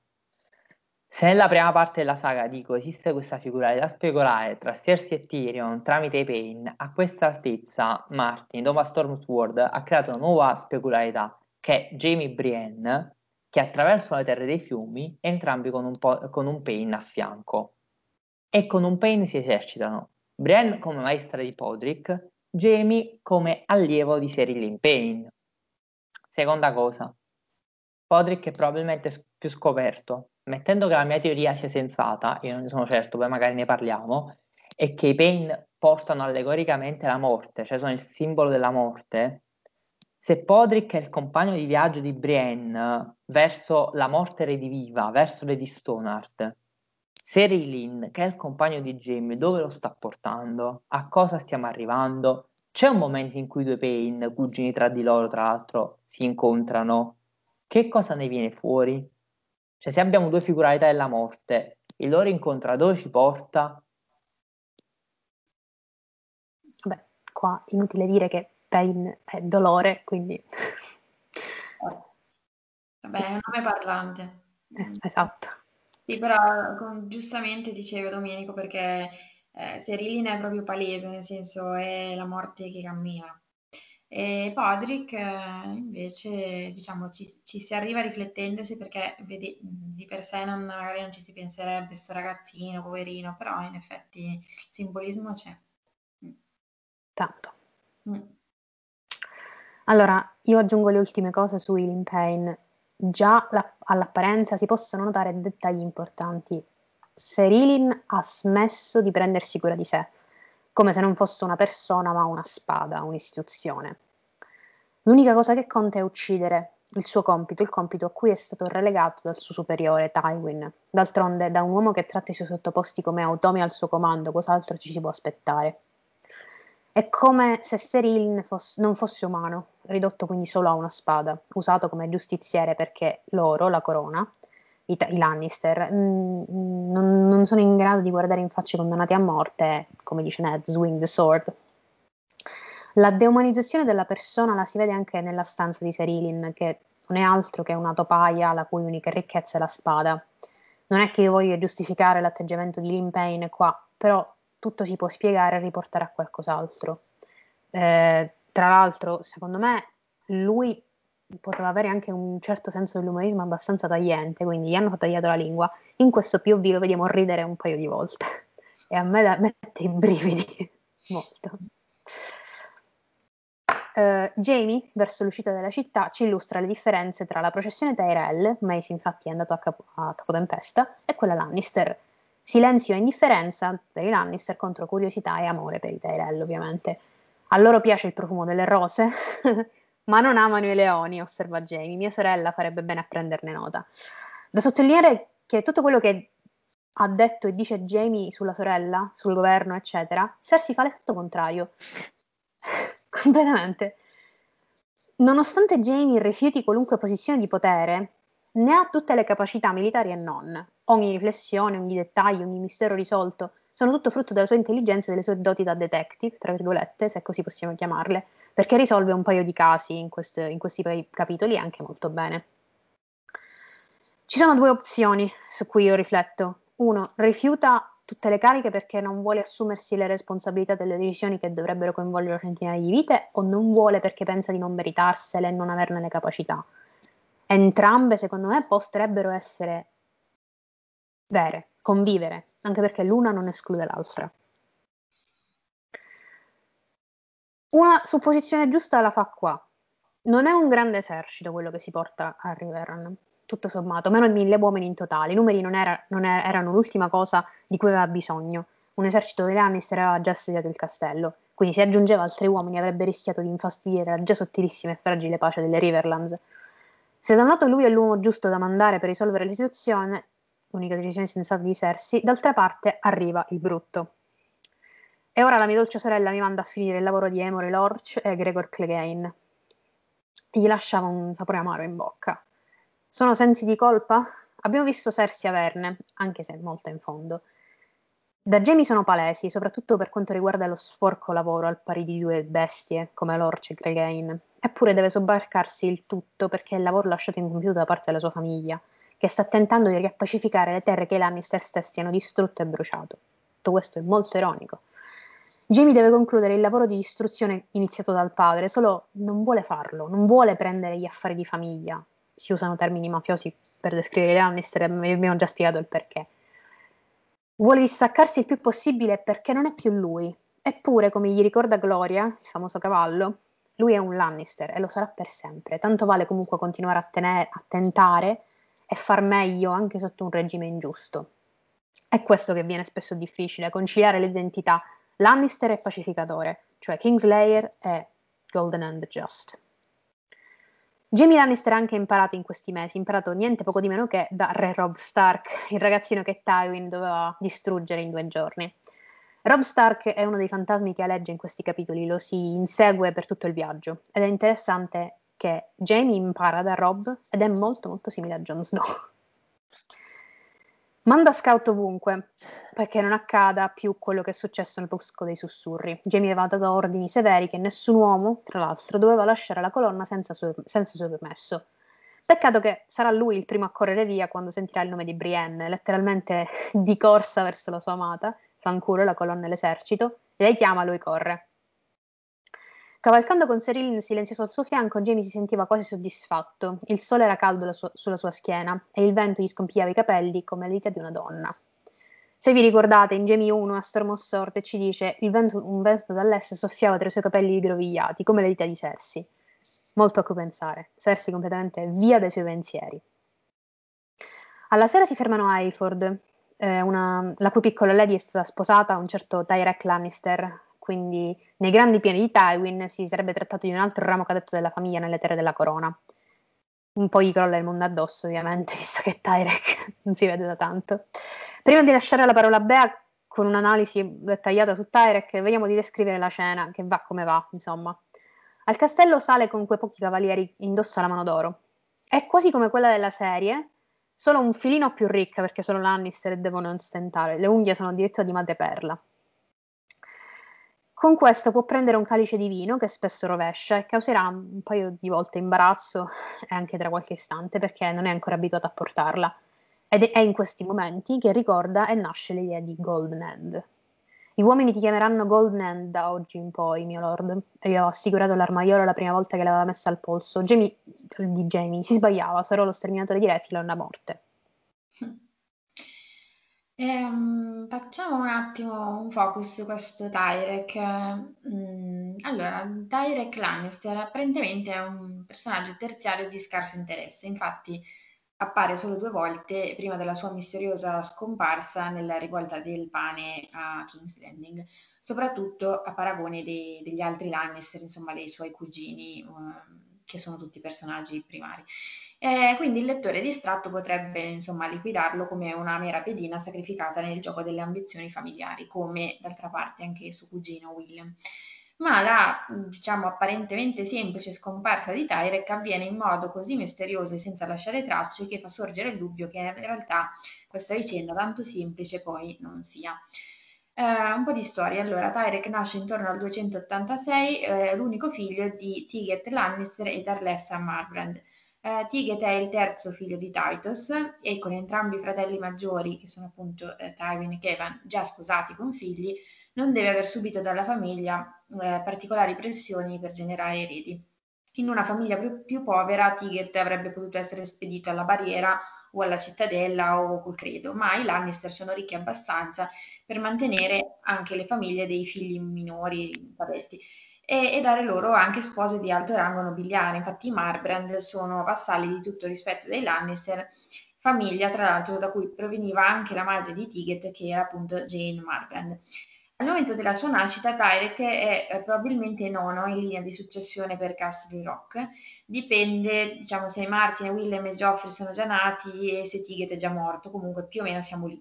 Speaker 3: Se nella prima parte della saga dico esiste questa figura da speculare tra Cersei e Tyrion tramite Pain, a questa altezza Martin, dopo Stormsword, ha creato una nuova specularità che è Jamie Brienne, che attraversano le terre dei fiumi, entrambi con un, po- con un Pain a fianco. E con un Pain si esercitano Brienne come maestra di Podrick, Jamie come allievo di Cyril Pain. Seconda cosa, Podrick è probabilmente più scoperto, mettendo che la mia teoria sia sensata, io non ne sono certo, poi magari ne parliamo, è che i Pain portano allegoricamente la morte, cioè sono il simbolo della morte, se Podrick è il compagno di viaggio di Brienne verso la morte rediviva, verso Lady Stoneheart, Serilin, che è il compagno di Jamie, dove lo sta portando? A cosa stiamo arrivando? C'è un momento in cui i due Pain, cugini tra di loro, tra l'altro, si incontrano. Che cosa ne viene fuori? Cioè, se abbiamo due figuralità della morte, il loro incontro dove ci porta?
Speaker 1: Beh, qua inutile dire che pain è dolore, quindi...
Speaker 2: Vabbè, è un nome parlante.
Speaker 1: Eh, esatto.
Speaker 2: Sì, però con, giustamente diceva Domenico perché eh, Serilin è proprio palese, nel senso è la morte che cammina. E Podrick eh, invece diciamo ci, ci, si arriva riflettendosi perché vedi, di per sé non, magari non ci si penserebbe questo ragazzino, poverino, però in effetti il simbolismo c'è.
Speaker 1: Tanto. Mm. Allora, io aggiungo le ultime cose su Healing Pain. Già la, all'apparenza si possono notare dettagli importanti. Serilin ha smesso di prendersi cura di sé, come se non fosse una persona ma una spada, un'istituzione. L'unica cosa che conta è uccidere il suo compito, il compito a cui è stato relegato dal suo superiore, Tywin. D'altronde, da un uomo che tratta i suoi sottoposti come automi al suo comando, cos'altro ci si può aspettare? È come se Seril fosse, non fosse umano, ridotto quindi solo a una spada, usato come giustiziere perché loro, la corona, i, i Lannister, mh, mm, non, non, sono in grado di guardare in faccia i condannati a morte, come dice Ned, swing the sword. La deumanizzazione della persona la si vede anche nella stanza di Serilin, che non è altro che una topaia la cui unica ricchezza è la spada. Non è che io voglia giustificare l'atteggiamento di Lin Payne qua, però tutto si può spiegare e riportare a qualcos'altro. Eh, tra l'altro, secondo me, lui poteva avere anche un certo senso dell'umorismo abbastanza tagliente, quindi gli hanno tagliato la lingua. In questo POV lo vediamo ridere un paio di volte. e a me da, mette i brividi molto. Uh, Jamie, verso l'uscita della città, ci illustra le differenze tra la processione Tyrell, Mace infatti è andato a, capo, a Capotempesta, e quella Lannister. Silenzio e indifferenza per i Lannister contro curiosità e amore per i Tyrell, ovviamente. A loro piace il profumo delle rose, ma non amano i leoni, osserva Jamie. Mia sorella farebbe bene a prenderne nota. Da sottolineare che tutto quello che ha detto e dice Jamie sulla sorella, sul governo, eccetera, Cersei fa l'effetto contrario. Completamente. Nonostante Jamie rifiuti qualunque posizione di potere, ne ha tutte le capacità militari e non. Ogni riflessione, ogni dettaglio, ogni mistero risolto sono tutto frutto della sua intelligenza e delle sue doti da detective, tra virgolette, se così possiamo chiamarle, perché risolve un paio di casi in, quest- in questi capitoli anche molto bene. Ci sono due opzioni su cui io rifletto. Uno, rifiuta tutte le cariche perché non vuole assumersi le responsabilità delle decisioni che dovrebbero coinvolgere centinaia di vite o non vuole perché pensa di non meritarsele e non averne le capacità. Entrambe, secondo me, potrebbero essere vere, convivere, anche perché l'una non esclude l'altra. Una supposizione giusta la fa qua. Non è un grande esercito quello che si porta a Riverrun, tutto sommato, meno di mille uomini in totale. I numeri non, era, non erano l'ultima cosa di cui aveva bisogno. Un esercito dei Lannister aveva già assediato il castello, quindi se aggiungeva altri uomini avrebbe rischiato di infastidire la già sottilissima e fragile pace delle Riverlands. Se da un lato lui è l'uomo giusto da mandare per risolvere la situazione, l'unica decisione sensata di Cersei, d'altra parte arriva il brutto. E ora la mia dolce sorella mi manda a finire il lavoro di Emory Lorch e Gregor Clegane. Gli lasciava un sapore amaro in bocca. Sono sensi di colpa? Abbiamo visto Cersei averne, anche se molto in fondo. Da Jamie sono palesi, soprattutto per quanto riguarda lo sporco lavoro al pari di due bestie come Lorch e Clegane. Eppure deve sobbarcarsi il tutto perché è il lavoro lasciato incompiuto da parte della sua famiglia che sta tentando di riappacificare le terre che i Lannister stessi hanno distrutto e bruciato. Tutto questo è molto ironico. Jamie deve concludere il lavoro di distruzione iniziato dal padre, solo non vuole farlo, non vuole prendere gli affari di famiglia. Si usano termini mafiosi per descrivere i Lannister, vi abbiamo già spiegato il perché. Vuole distaccarsi il più possibile perché non è più lui. Eppure, come gli ricorda Gloria, il famoso cavallo, lui è un Lannister e lo sarà per sempre. Tanto vale comunque continuare a, tenere, a tentare e far meglio anche sotto un regime ingiusto. È questo che viene spesso difficile, conciliare le identità Lannister e pacificatore, cioè Kingslayer e Golden and Just. Jamie Lannister ha anche imparato in questi mesi, imparato niente poco di meno che da Re Rob Stark, il ragazzino che Tywin doveva distruggere in due giorni. Rob Stark è uno dei fantasmi che aleggia in questi capitoli, lo si insegue per tutto il viaggio ed è interessante che Jamie impara da Rob ed è molto molto simile a Jon Snow. Manda scout ovunque perché non accada più quello che è successo nel Bosco dei Sussurri. Jamie aveva dato ordini severi che nessun uomo, tra l'altro, doveva lasciare la colonna senza suo, senza suo permesso. Peccato che sarà lui il primo a correre via quando sentirà il nome di Brienne, letteralmente di corsa verso la sua amata, fanculo la colonna e lei chiama, lui corre. Cavalcando con Cyril silenzioso al suo fianco, Jamie si sentiva quasi soddisfatto. Il sole era caldo su- sulla sua schiena e il vento gli scompigliava i capelli come le dita di una donna. Se vi ricordate, in Jamie 1 a Storm of Sword ci dice vento, un vento dall'est soffiava tra i suoi capelli rigrovigliati, come le dita di Cersei. Molto a cui pensare. Cersei completamente via dai suoi pensieri. Alla sera si fermano a Hayford, eh, una, la cui piccola lady è stata sposata a un certo Tyrek Lannister, quindi nei grandi piani di Tywin si sarebbe trattato di un altro ramo cadetto della famiglia nelle terre della corona. Un po' gli crolla il mondo addosso, ovviamente, visto che Tyrek non si vede da tanto. Prima di lasciare la parola a Bea, con un'analisi dettagliata su Tyrek, vediamo di descrivere la scena, che va come va, insomma. Al castello sale con quei pochi cavalieri indossa la mano d'oro. È quasi come quella della serie, solo un filino più ricca perché sono Lannister e devono ostentare. Le unghie sono addirittura di madreperla. Con questo può prendere un calice di vino che spesso rovescia e causerà un paio di volte imbarazzo e anche tra qualche istante perché non è ancora abituato a portarla. Ed è in questi momenti che ricorda e nasce l'idea di Golden End. Gli uomini ti chiameranno Golden End da oggi in poi, mio lord. E ho assicurato l'armaiolo la prima volta che l'aveva messa al polso. Jamie, di Jamie si sbagliava, sarò lo sterminatore di Refilon a morte.
Speaker 2: Ehm, facciamo un attimo un focus su questo Tyrek. Mm, allora, Tyrek Lannister apparentemente è un personaggio terziario di scarso interesse, infatti appare solo due volte prima della sua misteriosa scomparsa nella rivolta del pane a King's Landing, soprattutto a paragone dei, degli altri Lannister, insomma dei suoi cugini, uh, che sono tutti personaggi primari. Eh, quindi il lettore distratto potrebbe insomma liquidarlo come una mera pedina sacrificata nel gioco delle ambizioni familiari, come d'altra parte anche suo cugino William. Ma la, diciamo, apparentemente semplice scomparsa di Tyrek avviene in modo così misterioso e senza lasciare tracce che fa sorgere il dubbio che in realtà questa vicenda tanto semplice poi non sia. Eh, un po' di storia. Allora, Tyrek nasce intorno al 286, eh, l'unico figlio di Tiget Lannister e Darlessa Marbrand. Eh, Tiget è il terzo figlio di Titus e con entrambi i fratelli maggiori, che sono appunto eh, Tywin e Kevan, già sposati con figli, non deve aver subito dalla famiglia eh, particolari pressioni per generare eredi. In una famiglia più, più povera, Tiget avrebbe potuto essere spedito alla barriera o alla cittadella o col credo, ma i Lannister sono ricchi abbastanza per mantenere anche le famiglie dei figli minori, pavetti e, e, dare loro anche spose di alto rango nobiliare. Infatti i Marbrand sono vassalli di tutto rispetto dei Lannister, famiglia tra l'altro da cui proveniva anche la madre di Tiget che era appunto Jane Marbrand. Al momento della sua nascita Tyrek è, è probabilmente nono in linea di successione per Castle Rock. Dipende, diciamo, se Martin, William e Geoffrey sono già nati e se Tiget è già morto, comunque più o meno siamo lì.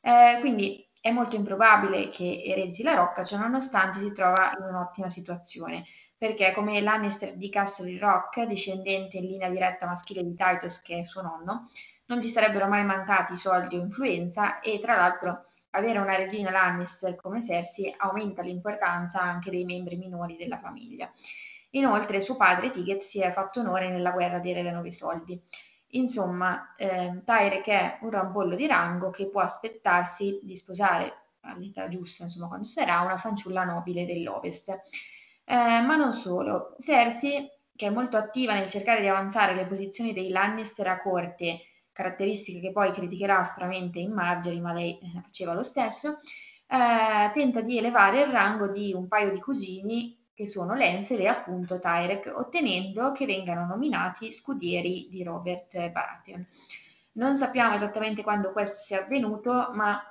Speaker 2: Eh, quindi è molto improbabile che erediti la rocca, cioè nonostante si trova in un'ottima situazione, perché come Lannister di Castle Rock, discendente in linea diretta maschile di Titus, che è suo nonno, non gli sarebbero mai mancati soldi o influenza e tra l'altro avere una regina Lannister come Cersei aumenta l'importanza anche dei membri minori della famiglia. Inoltre suo padre Tiget si è fatto onore nella guerra dei Re dei Nove Soldi Insomma, eh, Tyrek è un rampollo di rango che può aspettarsi di sposare all'età giusta, insomma, quando sarà una fanciulla nobile dell'Ovest. Eh, ma non solo. Cersei, che è molto attiva nel cercare di avanzare le posizioni dei Lannister a corte, caratteristiche che poi criticherà aspramente in Margery, ma lei eh, faceva lo stesso, eh, tenta di elevare il rango di un paio di cugini che sono Lancel e appunto Tyrek, ottenendo che vengano nominati scudieri di Robert Baratheon. Non sappiamo esattamente quando questo sia avvenuto, ma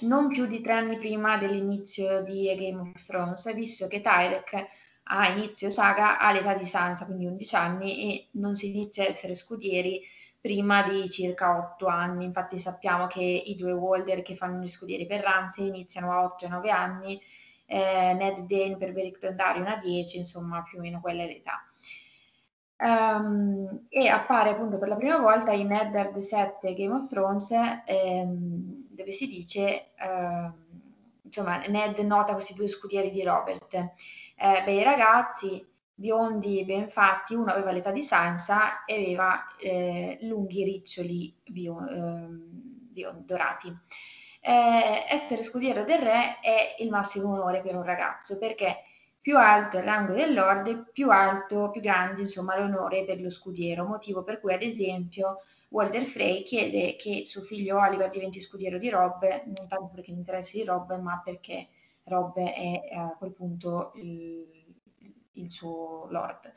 Speaker 2: non più di tre anni prima dell'inizio di A Game of Thrones, visto che Tyrek a inizio saga ha l'età di Sansa, quindi 11 anni, e non si inizia a essere scudieri prima di circa 8 anni. Infatti sappiamo che i due Walder che fanno gli scudieri per Ramsay iniziano a 8 e 9 anni, eh, Ned Dane per Beric Dondarrion a 10, insomma più o meno quella è l'età. Um, e appare appunto per la prima volta in Eddard 7 Game of Thrones ehm, dove si dice ehm, insomma Ned nota questi due scudieri di Robert eh, bei ragazzi biondi ben fatti uno aveva l'età di Sansa e aveva eh, lunghi riccioli bio, ehm, bio, dorati. Eh, essere scudiero del re è il massimo onore per un ragazzo perché più alto il rango del lord, più alto, più grande insomma l'onore per lo scudiero, motivo per cui ad esempio Walter Frey chiede che suo figlio Oliver diventi scudiero di Rob, non tanto perché gli interessi di Rob, ma perché Rob è a quel punto il, il suo lord.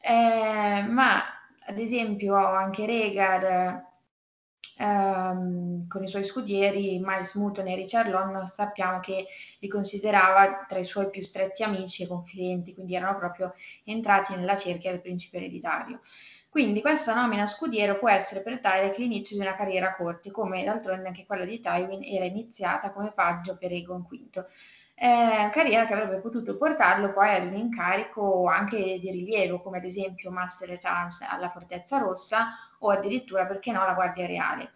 Speaker 2: Eh, ma ad esempio anche Regar ehm, con i suoi scudieri, Miles Mutton e Richard Long, sappiamo che li considerava tra i suoi più stretti amici e confidenti, quindi erano proprio entrati nella cerchia del principe ereditario. Quindi questa nomina scudiero può essere per Tyrek l'inizio di una carriera a corte, come d'altronde anche quella di Tywin era iniziata come paggio per Egon V. Eh, carriera che avrebbe potuto portarlo poi ad un incarico anche di rilievo, come ad esempio Master at Arms alla Fortezza Rossa o addirittura, perché no, la Guardia Reale,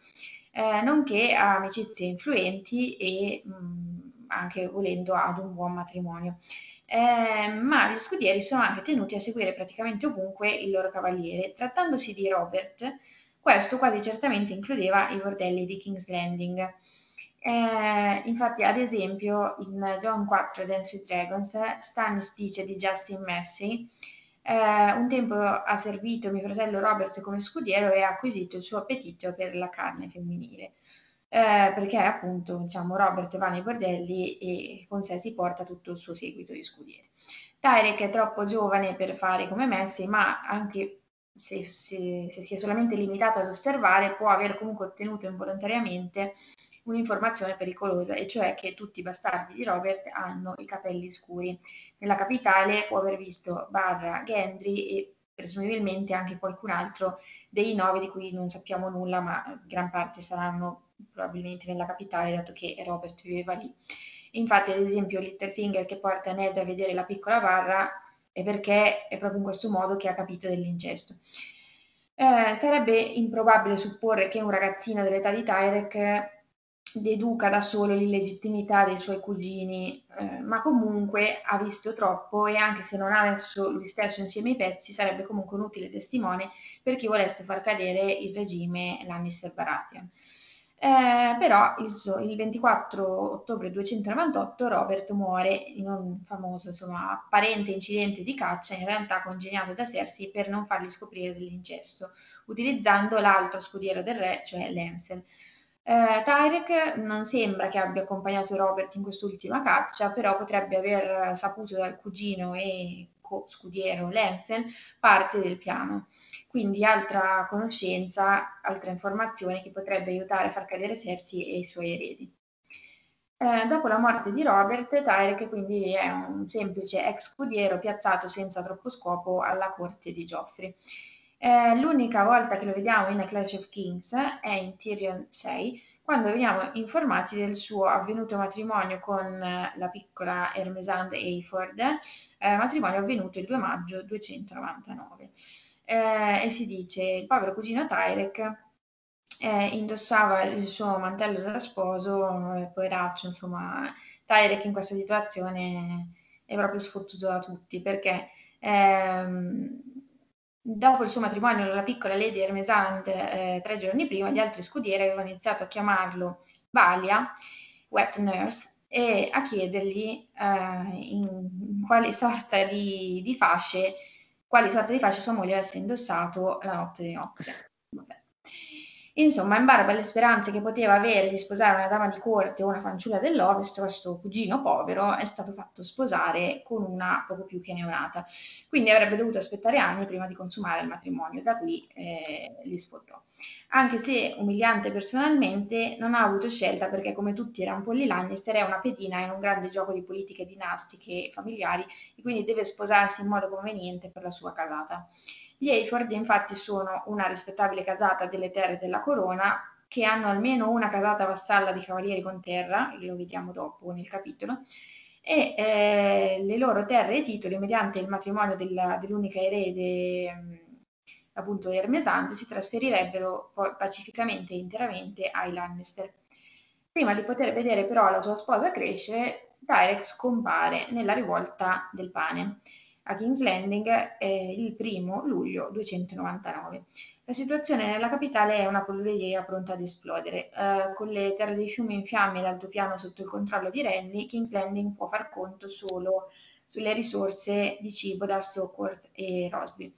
Speaker 2: eh, nonché a amicizie influenti e mh, mm, anche volendo ad un buon matrimonio. Eh, ma gli scudieri sono anche tenuti a seguire praticamente ovunque il loro cavaliere. Trattandosi di Robert, questo quasi certamente includeva i bordelli di King's Landing. Eh, infatti, ad esempio, in John 4 Dance with Dragons, Stannis dice di Justin Massey eh, un tempo ha servito mio fratello Robert come scudiero e ha acquisito il suo appetito per la carne femminile. eh, perché appunto diciamo, Robert va nei bordelli e con sé si porta tutto il suo seguito di scudieri. Tyrek è troppo giovane per fare come Messi, ma anche se, se, se, si è solamente limitato ad osservare, può aver comunque ottenuto involontariamente un'informazione pericolosa, e cioè che tutti i bastardi di Robert hanno i capelli scuri. Nella capitale può aver visto Barra, Gendry e presumibilmente anche qualcun altro dei nove di cui non sappiamo nulla, ma gran parte saranno probabilmente nella capitale, dato che Robert viveva lì. Infatti, ad esempio, Littlefinger che porta Ned a vedere la piccola barra è perché è proprio in questo modo che ha capito dell'incesto. Eh, sarebbe improbabile supporre che un ragazzino dell'età di Tyrek deduca da solo l'illegittimità dei suoi cugini, eh, ma comunque ha visto troppo e anche se non ha messo lui stesso insieme i pezzi, sarebbe comunque un utile testimone per chi volesse far cadere il regime Lannister Baratheon. Eh, però il, il, 24 ottobre 298 Robert muore in un famoso insomma, apparente incidente di caccia, in realtà congegnato da Cersei per non fargli scoprire dell'incesto, utilizzando l'altro scudiero del re, cioè Lancel. Eh, Tyrek non sembra che abbia accompagnato Robert in quest'ultima caccia, però potrebbe aver saputo dal cugino e co-scudiero Lancel parte del piano. Quindi altra conoscenza, altra informazione che potrebbe aiutare a far cadere Cersei e i suoi eredi. Eh, dopo la morte di Robert, Tyrek quindi è un semplice ex scudiero piazzato senza troppo scopo alla corte di Geoffrey. Eh, l'unica volta che lo vediamo in A Clash of Kings è in Tyrion 6, quando veniamo informati del suo avvenuto matrimonio con eh, la piccola Ermesande Hayford, eh, matrimonio avvenuto il 2 maggio 299. Eh, e si dice, il povero cugino Tyrek eh, indossava il suo mantello da sposo, eh, poveraccio, insomma, Tyrek in questa situazione è proprio sfottuto da tutti, perché... Ehm, Dopo il suo matrimonio con la piccola Lady Ermesante eh, tre giorni prima, gli altri scudieri avevano iniziato a chiamarlo Valia, wet nurse, e a chiedergli eh, in quale sorta di, di, fasce, quali sorta di fasce sua moglie avesse indossato la notte di notte. Insomma, in barba alle speranze che poteva avere di sposare una dama di corte o una fanciulla dell'Ovest, questo cugino povero è stato fatto sposare con una poco più che neonata. Quindi avrebbe dovuto aspettare anni prima di consumare il matrimonio, da qui eh, li sposò. Anche se umiliante personalmente, non ha avuto scelta perché, come tutti i rampolli Lannister, è una pedina in un grande gioco di politiche dinastiche familiari e quindi deve sposarsi in modo conveniente per la sua casata. Gli Hayford infatti sono una rispettabile casata delle terre della corona che hanno almeno una casata vassalla di cavalieri con terra, lo vediamo dopo nel capitolo, e eh, le loro terre e titoli mediante il matrimonio della, dell'unica erede mh, appunto Ermesante si trasferirebbero pacificamente e interamente ai Lannister. Prima di poter vedere però la sua sposa crescere, Tyrek scompare nella rivolta del pane a King's Landing eh, il primo luglio 299. La situazione nella capitale è una polveriera pronta ad esplodere. Eh, con le terre dei fiumi in fiamme e l'altopiano sotto il controllo di Renly, King's Landing può far conto solo sulle risorse di cibo da Stockworth e Rosby.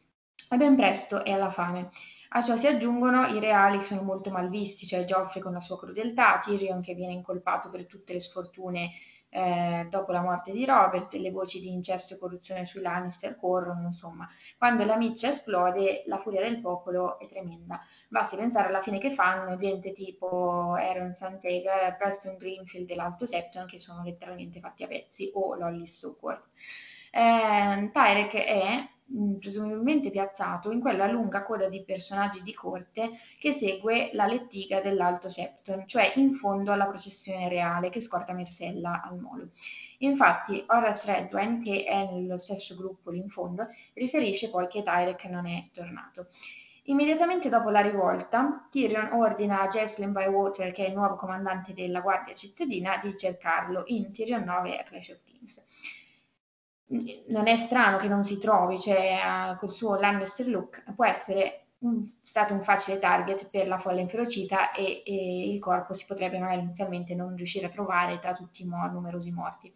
Speaker 2: E ben presto è alla fame. A ciò si aggiungono i reali che sono molto malvisti, cioè Geoffrey con la sua crudeltà, Tyrion che viene incolpato per tutte le sfortune eh, dopo la morte di Robert, le voci di incesto e corruzione sui Lannister corrono, insomma, quando la miccia esplode la furia del popolo è tremenda. Basti pensare alla fine che fanno gente tipo Aaron Santegar, Preston Greenfield e l'Alto Septon che sono letteralmente fatti a pezzi o Lolly Stockworth. Eh, Tyrek è presumibilmente piazzato in quella lunga coda di personaggi di corte che segue la lettiga dell'Alto Septon, cioè in fondo alla processione reale che scorta Mersella al molo. Infatti Horace Redwine, che è nello stesso gruppo lì in fondo, riferisce poi che Tyrek non è tornato. Immediatamente dopo la rivolta, Tyrion ordina a Jacelyn Bywater, che è il nuovo comandante della Guardia cittadina, di cercarlo in Tyrion 9 a Clash of Kings non è strano che non si trovi, cioè uh, col suo Lannister look può essere un, stato un facile target per la folla inferocita e, e, il corpo si potrebbe magari inizialmente non riuscire a trovare tra tutti i mor- numerosi morti.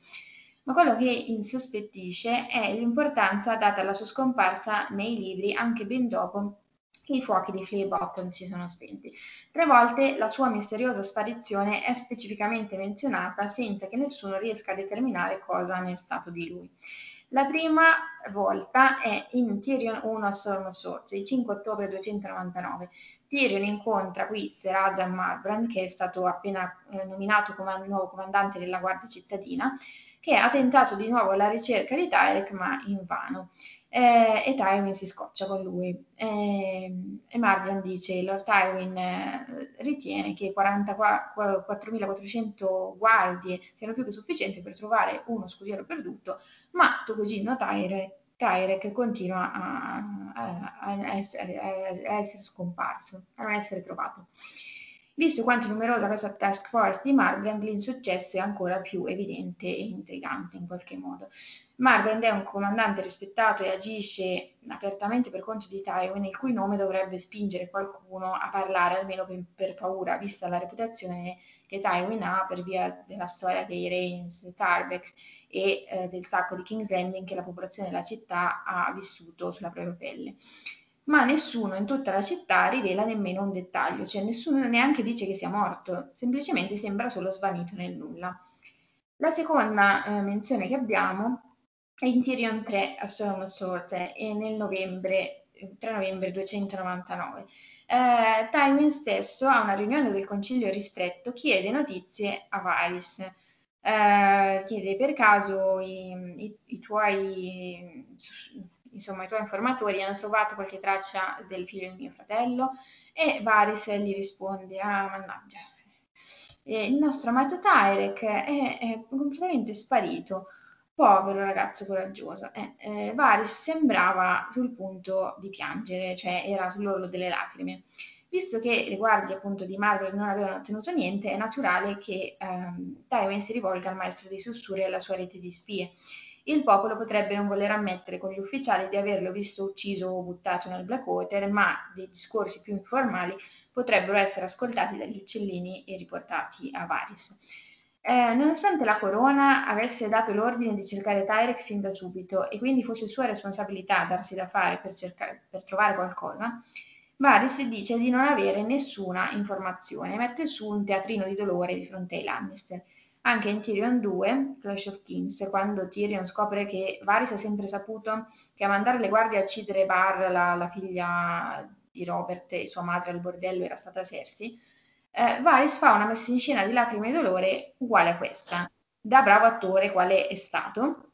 Speaker 2: Ma quello che insospettisce è l'importanza data alla sua scomparsa nei libri anche ben dopo i fuochi di Flea Bottom si sono spenti. Tre volte la sua misteriosa sparizione è specificamente menzionata senza che nessuno riesca a determinare cosa ne è stato di lui. La prima volta è in Tyrion 1 Storm of Swords, il 5 ottobre 299. Tyrion incontra qui Ser Adam Marbrand, che è stato appena eh, nominato come nuovo comandante della Guardia cittadina, che ha tentato di nuovo la ricerca di Tyrek, ma invano eh, e Tywin si scoccia con lui. Eh, e Marbrand dice, Lord Tywin eh, ritiene che 44.400 guardie siano più che sufficienti per trovare uno scudiero perduto, ma tuo cugino Tyrek, Tyrek continua a, a, a, essere, a essere scomparso, a non essere trovato. Visto quanto numerosa questa task force di Marbrand, l'insuccesso è ancora più evidente e intrigante in qualche modo. Marbrand è un comandante rispettato e agisce apertamente per conto di Tywin, il cui nome dovrebbe spingere qualcuno a parlare almeno per, per paura, vista la reputazione che Tywin ha per via della storia dei Reigns, Tarbex e eh, del sacco di King's Landing che la popolazione della città ha vissuto sulla propria pelle ma nessuno in tutta la città rivela nemmeno un dettaglio, cioè nessuno neanche dice che sia morto, semplicemente sembra solo svanito nel nulla. La seconda eh, menzione che abbiamo è in Tyrion 3 a of Swords e nel novembre, 3 novembre 299. Eh, Tywin stesso a una riunione del concilio ristretto chiede notizie a Varys. Eh, chiede per caso i, i, i tuoi insomma i tuoi informatori hanno trovato qualche traccia del figlio del mio fratello e Varys gli risponde, ah mannaggia, e il nostro amato Tyrek è, è, completamente sparito, povero ragazzo coraggioso. Eh, eh, Varys sembrava sul punto di piangere, cioè era sull'orlo delle lacrime. Visto che le guardie appunto di Marvel non avevano ottenuto niente, è naturale che ehm, Tywin si rivolga al maestro dei sussurri e alla sua rete di spie il popolo potrebbe non voler ammettere con gli ufficiali di averlo visto ucciso o buttato nel Blackwater, ma dei discorsi più informali potrebbero essere ascoltati dagli uccellini e riportati a Varys. Eh, nonostante la corona avesse dato l'ordine di cercare Tyrek fin da subito e quindi fosse sua responsabilità darsi da fare per, cercare, per trovare qualcosa, Varys dice di non avere nessuna informazione e mette su un teatrino di dolore di fronte ai Lannister. Anche in Tyrion 2, Clash of Kings, quando Tyrion scopre che Varys ha sempre saputo che a mandare le guardie a uccidere Bar, la, la figlia di Robert e sua madre al bordello era stata Cersei, eh, Varys fa una messa in scena di lacrime e dolore uguale a questa, da bravo attore quale è stato,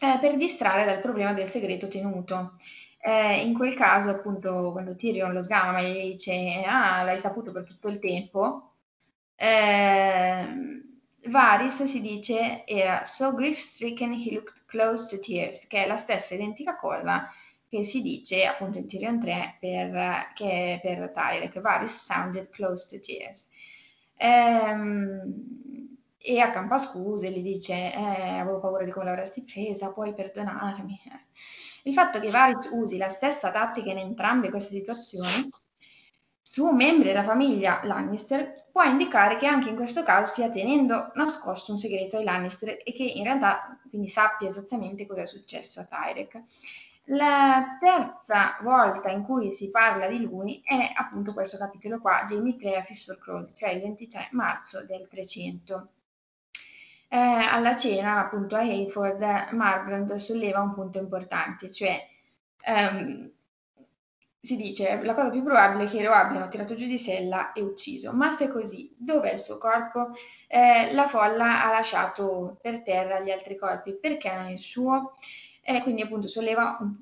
Speaker 2: eh, per distrarre dal problema del segreto tenuto. Eh, in quel caso, appunto, quando Tyrion lo sgama e gli dice ah, l'hai saputo per tutto il tempo, eh, Varys si dice era so grief-stricken he looked close to tears, che è la stessa identica cosa che si dice appunto in Tyrion 3 per, che per Tyrek, Varys sounded close to tears. Ehm, e accampa scuse, gli dice eh, avevo paura di come l'avresti presa, puoi perdonarmi. Il fatto che Varys usi la stessa tattica in entrambe queste situazioni su membri della famiglia Lannister può indicare che anche in questo caso stia tenendo nascosto un segreto ai Lannister e che in realtà quindi sappia esattamente cosa è successo a Tyrek. La terza volta in cui si parla di lui è appunto questo capitolo qua, Jamie 3 a Fistful Crawl, cioè il 23 marzo del 300. Eh, alla cena appunto a Hayford, Marbrand solleva un punto importante, cioè um, si dice la cosa più probabile è che lo abbiano tirato giù di sella e ucciso. Ma se è così, dov'è il suo corpo? Eh, la folla ha lasciato per terra gli altri corpi, perché non il suo? Eh, quindi appunto solleva un,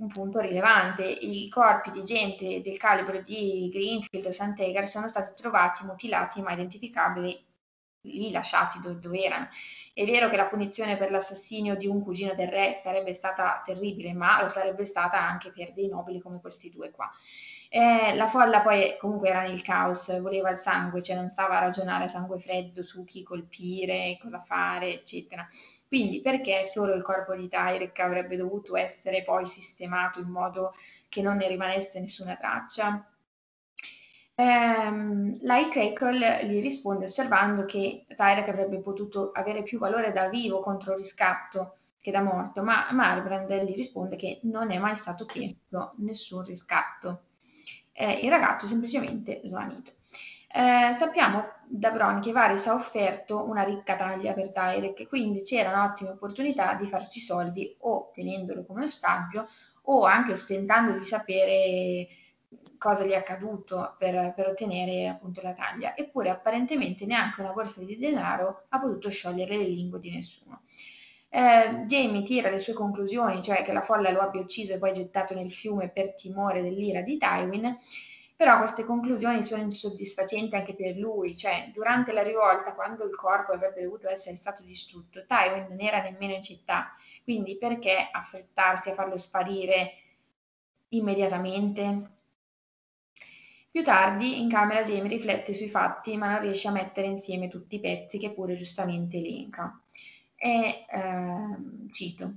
Speaker 2: un, punto rilevante. I corpi di gente del calibro di Greenfield o Sant'Egar sono stati trovati mutilati ma identificabili lì lasciati dove, dove erano. È vero che la punizione per l'assassinio di un cugino del re sarebbe stata terribile, ma lo sarebbe stata anche per dei nobili come questi due qua. Eh, la folla poi comunque era nel caos, voleva il sangue, cioè non stava a ragionare a sangue freddo su chi colpire, cosa fare, eccetera. Quindi perché solo il corpo di Tyrek avrebbe dovuto essere poi sistemato in modo che non ne rimanesse nessuna traccia? Ehm, Lyle Crackle gli risponde osservando che Tyrek avrebbe potuto avere più valore da vivo contro riscatto che da morto, ma Marbrand gli risponde che non è mai stato chiesto nessun riscatto. eh, il ragazzo semplicemente svanito. Eh, sappiamo da Bron che Varys ha offerto una ricca taglia per Tyrek, quindi c'era un'ottima opportunità di farci soldi o tenendolo come ostaggio o anche ostentando di sapere cosa gli è accaduto per, per, ottenere appunto la taglia. Eppure apparentemente neanche una borsa di denaro ha potuto sciogliere le lingue di nessuno. Eh, Jamie tira le sue conclusioni, cioè che la folla lo abbia ucciso e poi gettato nel fiume per timore dell'ira di Tywin, però queste conclusioni sono insoddisfacenti anche per lui, cioè durante la rivolta, quando il corpo avrebbe dovuto essere stato distrutto, Tywin non era nemmeno in città, quindi perché affrettarsi a farlo sparire immediatamente? Più tardi, in camera, Jamie riflette sui fatti, ma non riesce a mettere insieme tutti i pezzi che pure giustamente elenca. E eh, cito.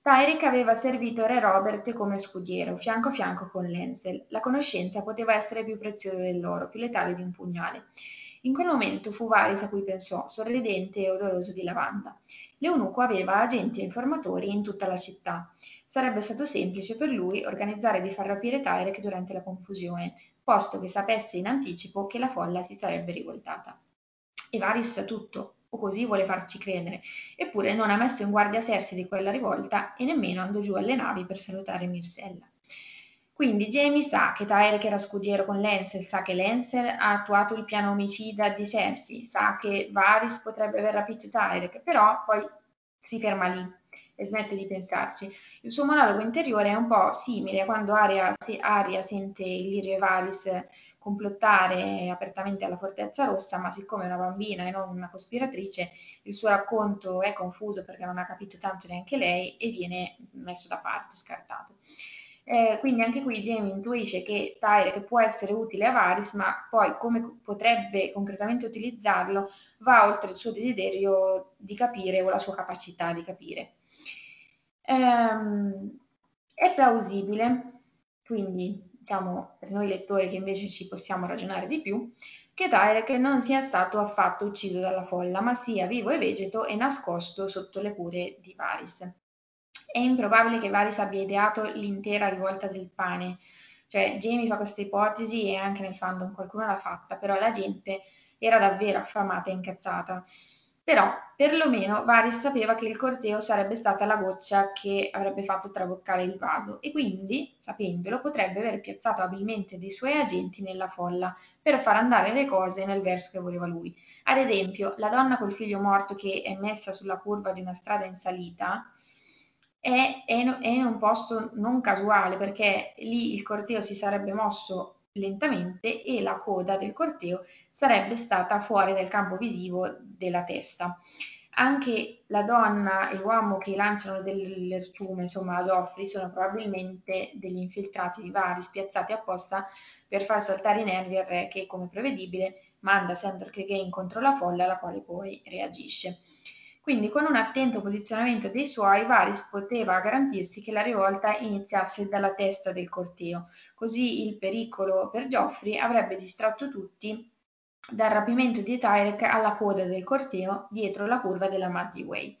Speaker 2: Tyrick aveva servito re Robert come scudiero, fianco a fianco con Lancel. La conoscenza poteva essere più preziosa dell'oro, più letale di un pugnale. In quel momento fu Varys a cui pensò, sorridente e odoroso di lavanda. L'eunuco aveva agenti e informatori in tutta la città. Sarebbe stato semplice per lui organizzare di far rapire Tyrek durante la confusione, posto che sapesse in anticipo che la folla si sarebbe rivoltata. E Varys sa tutto, o così vuole farci credere, eppure non ha messo in guardia Cersei di quella rivolta e nemmeno andò giù alle navi per salutare Mirsella. Quindi Jamie sa che Tyrick era scudiero con Lancel, sa che Lancel ha attuato il piano omicida di Cersei, sa che Varys potrebbe aver rapito Tyrick, però poi si ferma lì e smette di pensarci. Il suo monologo interiore è un po' simile a quando Aria, Aria sente Illyrio e Varys complottare apertamente alla Fortezza Rossa, ma siccome è una bambina e non una cospiratrice, il suo racconto è confuso perché non ha capito tanto neanche lei e viene messo da parte, scartato. Eh, quindi anche qui Jamie intuisce che Tyrek può essere utile a Varys, ma poi come potrebbe concretamente utilizzarlo va oltre il suo desiderio di capire o la sua capacità di capire. Ehm, è plausibile, quindi diciamo per noi lettori che invece ci possiamo ragionare di più, che Tyrek non sia stato affatto ucciso dalla folla, ma sia vivo e vegeto e nascosto sotto le cure di Varys. È improbabile che Varys abbia ideato l'intera rivolta del pane, cioè Jamie fa questa ipotesi e anche nel fandom qualcuno l'ha fatta, però la gente era davvero affamata e incazzata. Però, perlomeno, Varys sapeva che il corteo sarebbe stata la goccia che avrebbe fatto traboccare il vaso e quindi, sapendolo, potrebbe aver piazzato abilmente dei suoi agenti nella folla per far andare le cose nel verso che voleva lui. Ad esempio, la donna col figlio morto che è messa sulla curva di una strada in salita è, è, è in un posto non casuale perché lì il corteo si sarebbe mosso lentamente e la coda del corteo sarebbe stata fuori dal campo visivo della testa. Anche la donna e l'uomo che lanciano dell'erciume, insomma, ad Joffrey, sono probabilmente degli infiltrati di vari spiazzati apposta per far saltare i nervi al re che, come prevedibile, manda Sandor Clegane contro la folla, la quale poi reagisce. Quindi con un attento posizionamento dei suoi, Varys poteva garantirsi che la rivolta iniziasse dalla testa del corteo, così il pericolo per Geoffrey avrebbe distratto tutti dal rapimento di Tyrek alla coda del corteo dietro la curva della Muddy Way.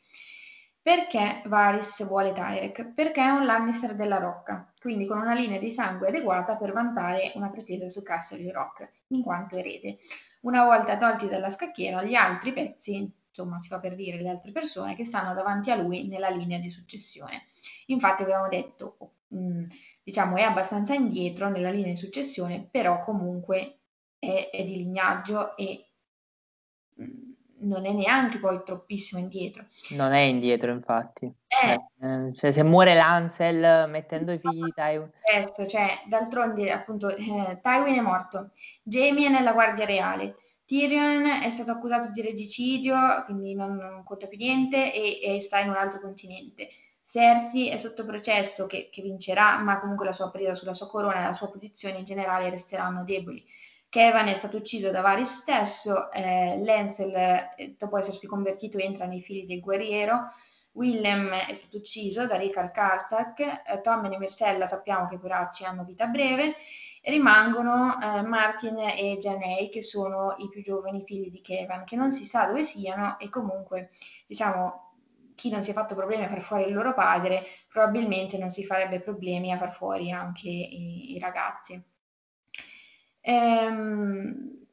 Speaker 2: Perché Varys vuole Tyrek? Perché è un Lannister della Rocca, quindi con una linea di sangue adeguata per vantare una pretesa su Castle Rock, in quanto erede. Una volta tolti dalla scacchiera, gli altri pezzi, insomma si fa per dire le altre persone, che stanno davanti a lui nella linea di successione. Infatti abbiamo detto, mh, mm, diciamo, è abbastanza indietro nella linea di successione, però comunque è, è di lignaggio e mm, non è neanche poi troppissimo indietro.
Speaker 3: Non è indietro, infatti. Eh. Eh, cioè, se muore Lancel mettendo i figli di Tywin.
Speaker 2: Adesso, cioè, d'altronde, appunto, eh, Tywin è morto, Jamie è nella Guardia Reale, Tyrion è stato accusato di regicidio, quindi non, non conta più niente, e, e, sta in un altro continente. Cersei è sotto processo che, che vincerà, ma comunque la sua presa sulla sua corona e la sua posizione in generale resteranno deboli. Kevin è stato ucciso da Varys stesso, eh, Lancel, eh, dopo essersi convertito, entra nei fili del guerriero, Willem è stato ucciso da Ricard Karstark, eh, Tom e Myrcella sappiamo che poracci hanno vita breve, rimangono eh, Martin e Janey che sono i più giovani figli di Kevin, che non si sa dove siano e comunque diciamo chi non si è fatto problemi a far fuori il loro padre probabilmente non si farebbe problemi a far fuori anche i, i ragazzi. Ehm,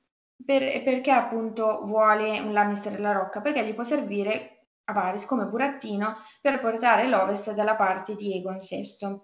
Speaker 2: per, perché appunto vuole un Lannister della Rocca? Perché gli può servire Varys come burattino per portare l'Ovest dalla parte di Egon VI.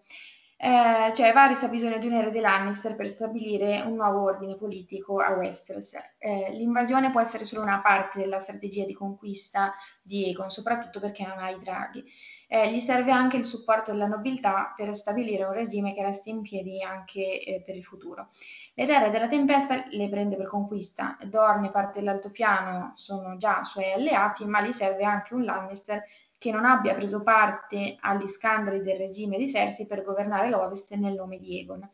Speaker 2: Eh, cioè Varys ha bisogno di un erede Lannister per stabilire un nuovo ordine politico a Westeros. Eh, l'invasione può essere solo una parte della strategia di conquista di Egon, soprattutto perché non ha i draghi. Eh, gli serve anche il supporto della nobiltà per stabilire un regime che resti in piedi anche eh, per il futuro. Le terre della tempesta le prende per conquista. Dorne e parte dell'altopiano sono già suoi alleati, ma gli serve anche un Lannister che non abbia preso parte agli scandali del regime di Cersei per governare l'Ovest nel nome di Egon.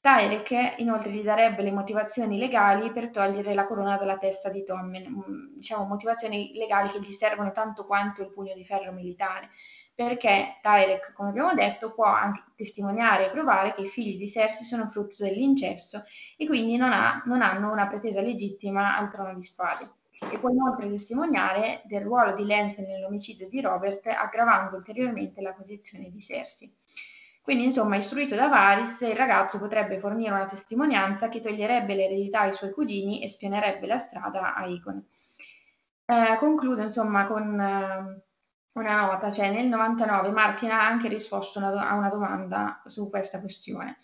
Speaker 2: Tyrek inoltre gli darebbe le motivazioni legali per togliere la corona dalla testa di Tommen, mm, diciamo motivazioni legali che gli servono tanto quanto il pugno di ferro militare, perché Tyrek, come abbiamo detto, può anche testimoniare e provare che i figli di Cersei sono frutto dell'incesto e quindi non, ha, non hanno una pretesa legittima al trono di spade e può inoltre testimoniare del ruolo di Lancel nell'omicidio di Robert, aggravando ulteriormente la posizione di Cersei. Quindi, insomma, istruito da Varys, il ragazzo potrebbe fornire una testimonianza che toglierebbe l'eredità ai suoi cugini e spionerebbe la strada a Icon. Eh, concludo, insomma, con eh, una nota, cioè nel 99 Martin ha anche risposto una do- a una domanda su questa questione.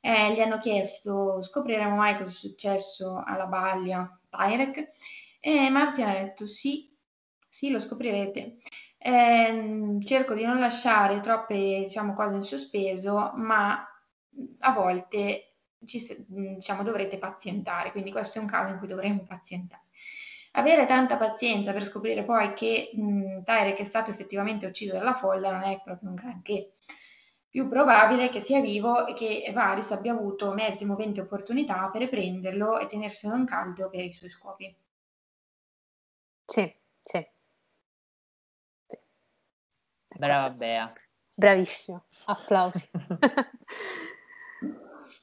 Speaker 2: Eh, gli hanno chiesto, scopriremo mai cosa è successo alla Baglia Tyrek? E Martin ha detto sì, sì, lo scoprirete. Eh, cerco di non lasciare troppe diciamo, cose in sospeso, ma a volte ci, diciamo, dovrete pazientare, quindi questo è un caso in cui dovremmo pazientare. Avere tanta pazienza per scoprire poi che mh, Tyrek è stato effettivamente ucciso dalla folla non è proprio un granché. Più probabile che sia vivo e che Varys abbia avuto mezzi, moventi e opportunità per prenderlo e tenerselo in caldo per i suoi scopi.
Speaker 1: Sì, sì.
Speaker 3: sì. Brava Bea.
Speaker 1: Bravissimo, applausi.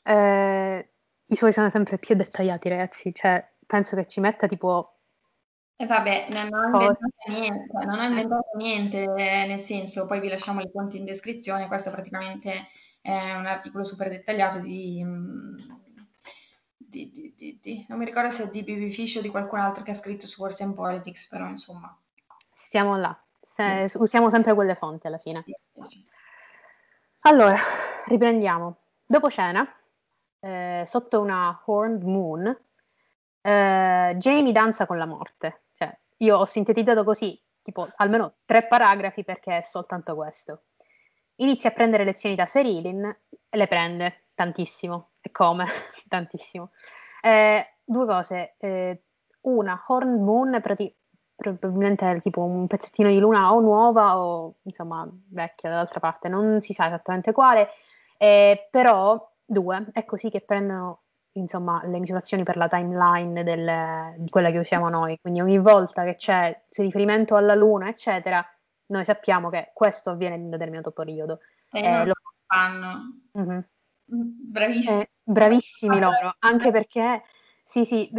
Speaker 1: eh, I suoi sono sempre più dettagliati, ragazzi. Cioè, penso che ci metta tipo
Speaker 2: e vabbè, non ho inventato niente, non ho inventato niente, nel senso, poi vi lasciamo le fonti in descrizione, questo praticamente è un articolo super dettagliato di, mm, di, di, di, non mi ricordo se è di BB Fish o di qualcun altro che ha scritto su Wars and Politics, però insomma.
Speaker 1: Stiamo là, se, usiamo sempre quelle fonti alla fine. Sì, sì. Allora, riprendiamo. Dopo cena, eh, sotto una horned moon, eh, Jamie danza con la morte. Io ho sintetizzato così, tipo almeno tre paragrafi perché è soltanto questo. Inizia a prendere lezioni da Serilin e le prende tantissimo. E come? Tantissimo. Eh, due cose. Eh, una, Horn Moon, prati- probabilmente è tipo un pezzettino di luna o nuova o insomma vecchia dall'altra parte, non si sa esattamente quale, eh, però due, è così che prendono insomma le misurazioni per la timeline del, di quella che usiamo noi, quindi ogni volta che c'è riferimento alla luna eccetera, noi sappiamo che questo avviene in un determinato periodo.
Speaker 2: E eh, lo fanno. Mm-hmm. Bravissimi. Eh,
Speaker 1: bravissimi loro, anche perché sì, sì,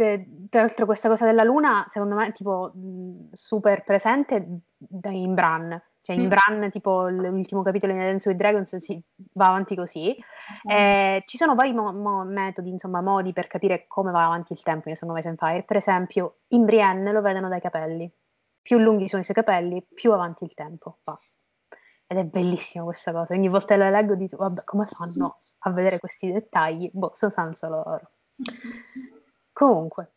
Speaker 1: tra l'altro questa cosa della luna secondo me è tipo super presente in Bran, cioè in mm. Bran tipo l'ultimo capitolo di Dance with Dragons si va avanti così. Mm. Eh, ci sono vari mo- mo- metodi, insomma, modi per capire come va avanti il tempo in Song of Ice and Fire. Per esempio, in Brienne lo vedono dai capelli. Più lunghi sono i suoi capelli, più avanti il tempo va. Ed è bellissima questa cosa. Ogni volta che la leggo dico, vabbè, come fanno a vedere questi dettagli? Boh, sostanza loro. Comunque,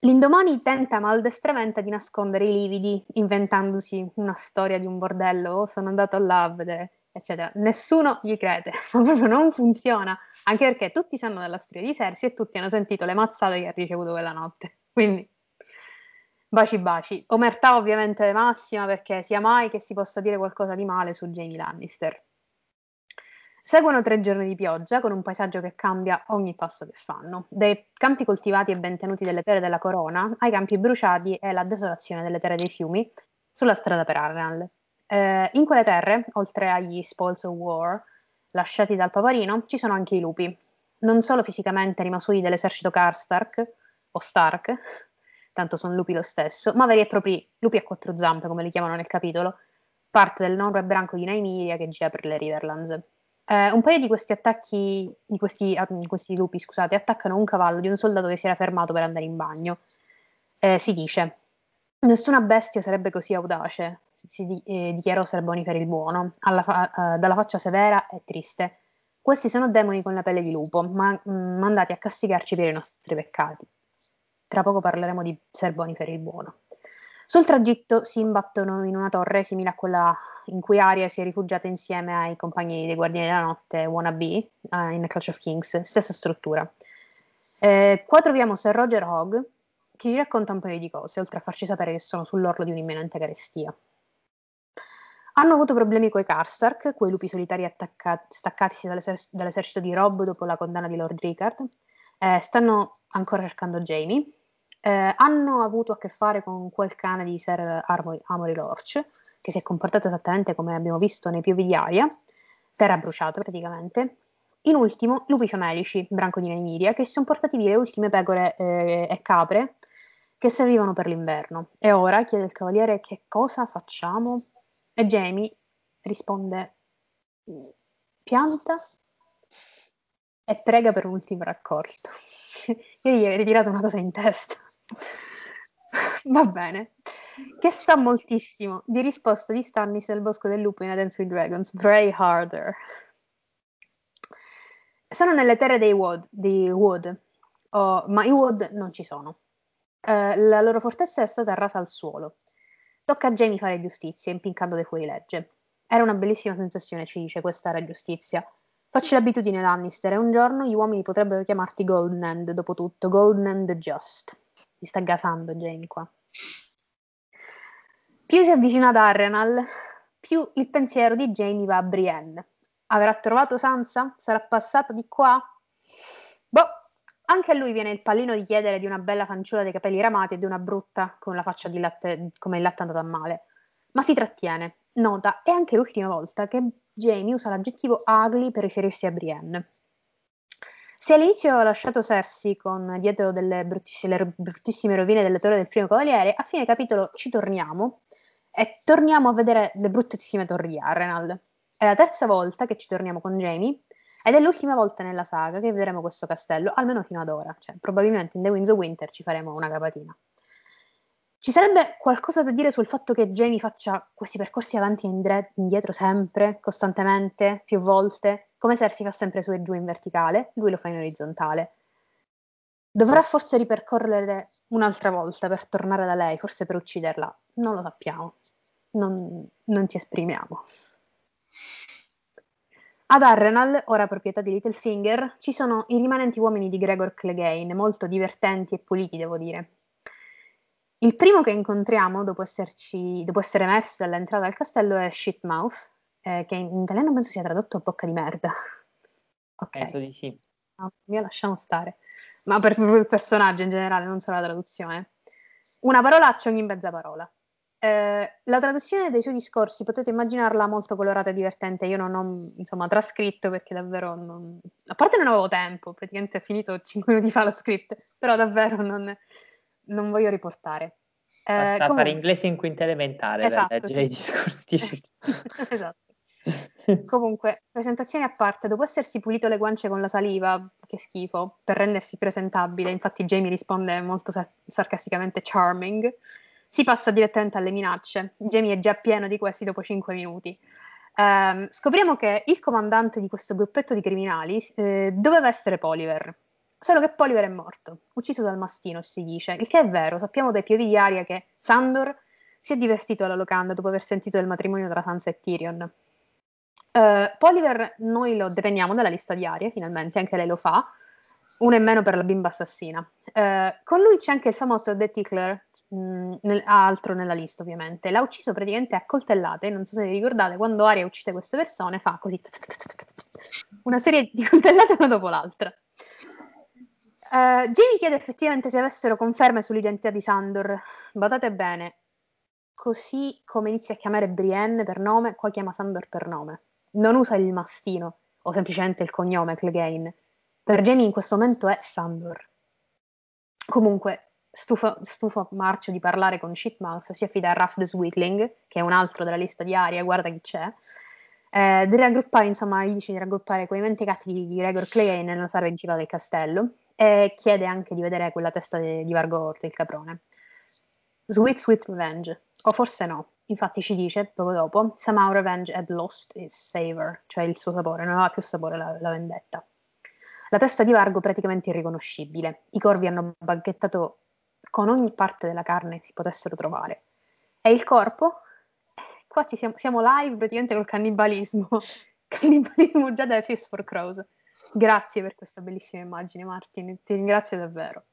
Speaker 1: l'indomani tenta maldestramente di nascondere i lividi, inventandosi una storia di un bordello. Oh, sono andato là a vedere, eccetera. Nessuno gli crede, ma proprio non funziona. Anche perché tutti sanno della storia di Cersei e tutti hanno sentito le mazzate che ha ricevuto quella notte. Quindi Baci baci. Omertà ovviamente massima perché sia mai che si possa dire qualcosa di male su Jamie Lannister. Seguono tre giorni di pioggia con un paesaggio che cambia ogni passo che fanno, dai campi coltivati e ben tenuti delle terre della corona ai campi bruciati e la desolazione delle terre dei fiumi sulla strada per Arnal. Eh, in quelle terre, oltre agli spoils of war lasciati dal paparino, ci sono anche i lupi, non solo fisicamente rimasuti dell'esercito Karstark o Stark, tanto sono lupi lo stesso, ma veri e propri lupi a quattro zampe, come li chiamano nel capitolo, parte del nome branco di Naimiria che gira per le Riverlands. Eh, un paio di questi attacchi, di questi, ah, questi, lupi, scusate, attaccano un cavallo di un soldato che si era fermato per andare in bagno. Eh, si dice, nessuna bestia sarebbe così audace, si, si eh, dichiarò Serbonifer il buono, fa- eh, dalla faccia severa e triste. Questi sono demoni con la pelle di lupo, ma mm, mandati a castigarci per i nostri peccati. Tra poco parleremo di Serbonifer il buono. Sul tragitto si imbattono in una torre simile a quella in cui Arya si è rifugiata insieme ai compagni dei Guardiani della Notte Wannabe uh, in Clash of Kings, stessa struttura. Eh, qua troviamo Sir Roger Hogg che ci racconta un paio di cose, oltre a farci sapere che sono sull'orlo di un'imminente carestia. Hanno avuto problemi con i Karstark, quei lupi solitari attacca- staccati dall'eser- dall'esercito di Rob dopo la condanna di Lord Rickard. Eh, stanno ancora cercando Jamie, eh, hanno avuto a che fare con quel cane di Sir Amory, Lorch, che si è comportato esattamente come abbiamo visto nei piovi di aria, terra bruciata praticamente. In ultimo, lupi famelici, branco di Nymeria, che si sono portati via le ultime pecore eh, e capre che servivano per l'inverno. E ora chiede il cavaliere che cosa facciamo? E Jamie risponde pianta e prega per un ultimo raccolto. Io gli avrei tirato una cosa in testa. Va bene. Che sa moltissimo di risposta di Stannis nel bosco del lupo in A Dance with Dragons, Bray Harder. Sono nelle terre dei Wood, di Wood oh, ma i Wood non ci sono. Eh, la loro fortezza è stata rasa al suolo. Tocca a Jamie fare giustizia, impiccando dei fuorilegge. Era una bellissima sensazione, ci dice questa era giustizia. Facci l'abitudine Lannister e un giorno gli uomini potrebbero chiamarti Golden End, dopo tutto, Golden End Just. Ti sta gasando Jamie qua. Più si avvicina ad Arrenal, più il pensiero di Jamie va a Brienne. Avrà trovato Sansa? Sarà passata di qua? Boh, anche a lui viene il pallino di chiedere di una bella fanciulla dei capelli ramati e di una brutta con la faccia di latte, come il latte andato a male. Ma si trattiene. Nota, è anche l'ultima volta che Jamie usa l'aggettivo ugly per riferirsi a Brienne. Se all'inizio ha lasciato Cersei con dietro delle bruttissime, bruttissime rovine delle torri del primo cavaliere, a fine capitolo ci torniamo e torniamo a vedere le bruttissime torri di Arrenal. È la terza volta che ci torniamo con Jamie ed è l'ultima volta nella saga che vedremo questo castello, almeno fino ad ora. Cioè, probabilmente in The Winds of Winter ci faremo una capatina. Ci sarebbe qualcosa da dire sul fatto che Jamie faccia questi percorsi avanti e indietro sempre, costantemente, più volte, come Cersei fa sempre su e giù in verticale, lui lo fa in orizzontale. Dovrà forse ripercorrere un'altra volta per tornare da lei, forse per ucciderla? Non lo sappiamo, non, non ci esprimiamo. Ad Arrenal, ora proprietà di Littlefinger, ci sono i rimanenti uomini di Gregor Clegane, molto divertenti e puliti, devo dire. Il primo che incontriamo dopo, esserci, dopo essere emerso dall'entrata del castello è Shitmouth, eh, che in italiano penso sia tradotto a bocca di merda.
Speaker 3: ok. Penso di sì.
Speaker 1: No, mio lasciamo stare. Ma per il personaggio in generale, non solo la traduzione. Una parolaccia ogni mezza parola. Eh, la traduzione dei suoi discorsi potete immaginarla molto colorata e divertente. Io non ho insomma trascritto perché davvero non... a parte non avevo tempo, praticamente ho finito 5 minuti fa lo script, però davvero non, non voglio riportare.
Speaker 3: Eh, Basta comunque... fare inglese in quinta elementare esatto, per leggere sì. i discorsi.
Speaker 1: esatto. comunque, presentazioni a parte, dopo essersi pulito le guance con la saliva, che schifo, per rendersi presentabile, infatti Jamie risponde molto sar- sarcasticamente charming, si passa direttamente alle minacce. Jamie è già pieno di questi dopo 5 minuti. Um, scopriamo che il comandante di questo gruppetto di criminali eh, doveva essere Poliver, Solo che Poliver è morto, ucciso dal mastino, si dice, il che è vero, sappiamo dai piovi di aria che Sandor si è divertito alla locanda dopo aver sentito del matrimonio tra Sansa e Tyrion. Uh, Poliver noi lo deteniamo dalla lista di aria, finalmente, anche lei lo fa, uno in meno per la bimba assassina. Uh, con lui c'è anche il famoso The Tickler, mh, nel, altro nella lista ovviamente, l'ha ucciso praticamente a coltellate, non so se vi ricordate, quando Aria uccide queste persone fa così, una serie di coltellate una dopo l'altra. Uh, Jamie chiede effettivamente se avessero conferme sull'identità di Sandor. Badate bene, così come inizia a chiamare Brienne per nome, qua chiama Sandor per nome. Non usa il mastino o semplicemente il cognome Clegane. Per Jamie in questo momento è Sandor. Comunque, stufo, stufo Marcio di parlare con Shitmouth, si affida a Ruff the Sweetling, che è un altro della lista di Aria, guarda chi c'è. Eh, di raggruppare, insomma, gli dice di raggruppare quei mentecatti di Gregor Clay nella sala principale del castello e chiede anche di vedere quella testa di, di Vargo Orte, il caprone. Sweet Sweet Revenge, o forse no, infatti ci dice poco dopo, somehow revenge had lost its savor, cioè il suo sapore, non aveva più sapore la, la vendetta. La testa di Vargo praticamente irriconoscibile, i corvi hanno baghettato con ogni parte della carne si potessero trovare. E il corpo? Qua siamo, siamo live praticamente col cannibalismo, cannibalismo già da Fist for Crows. Grazie per questa bellissima immagine Martin, ti ringrazio davvero.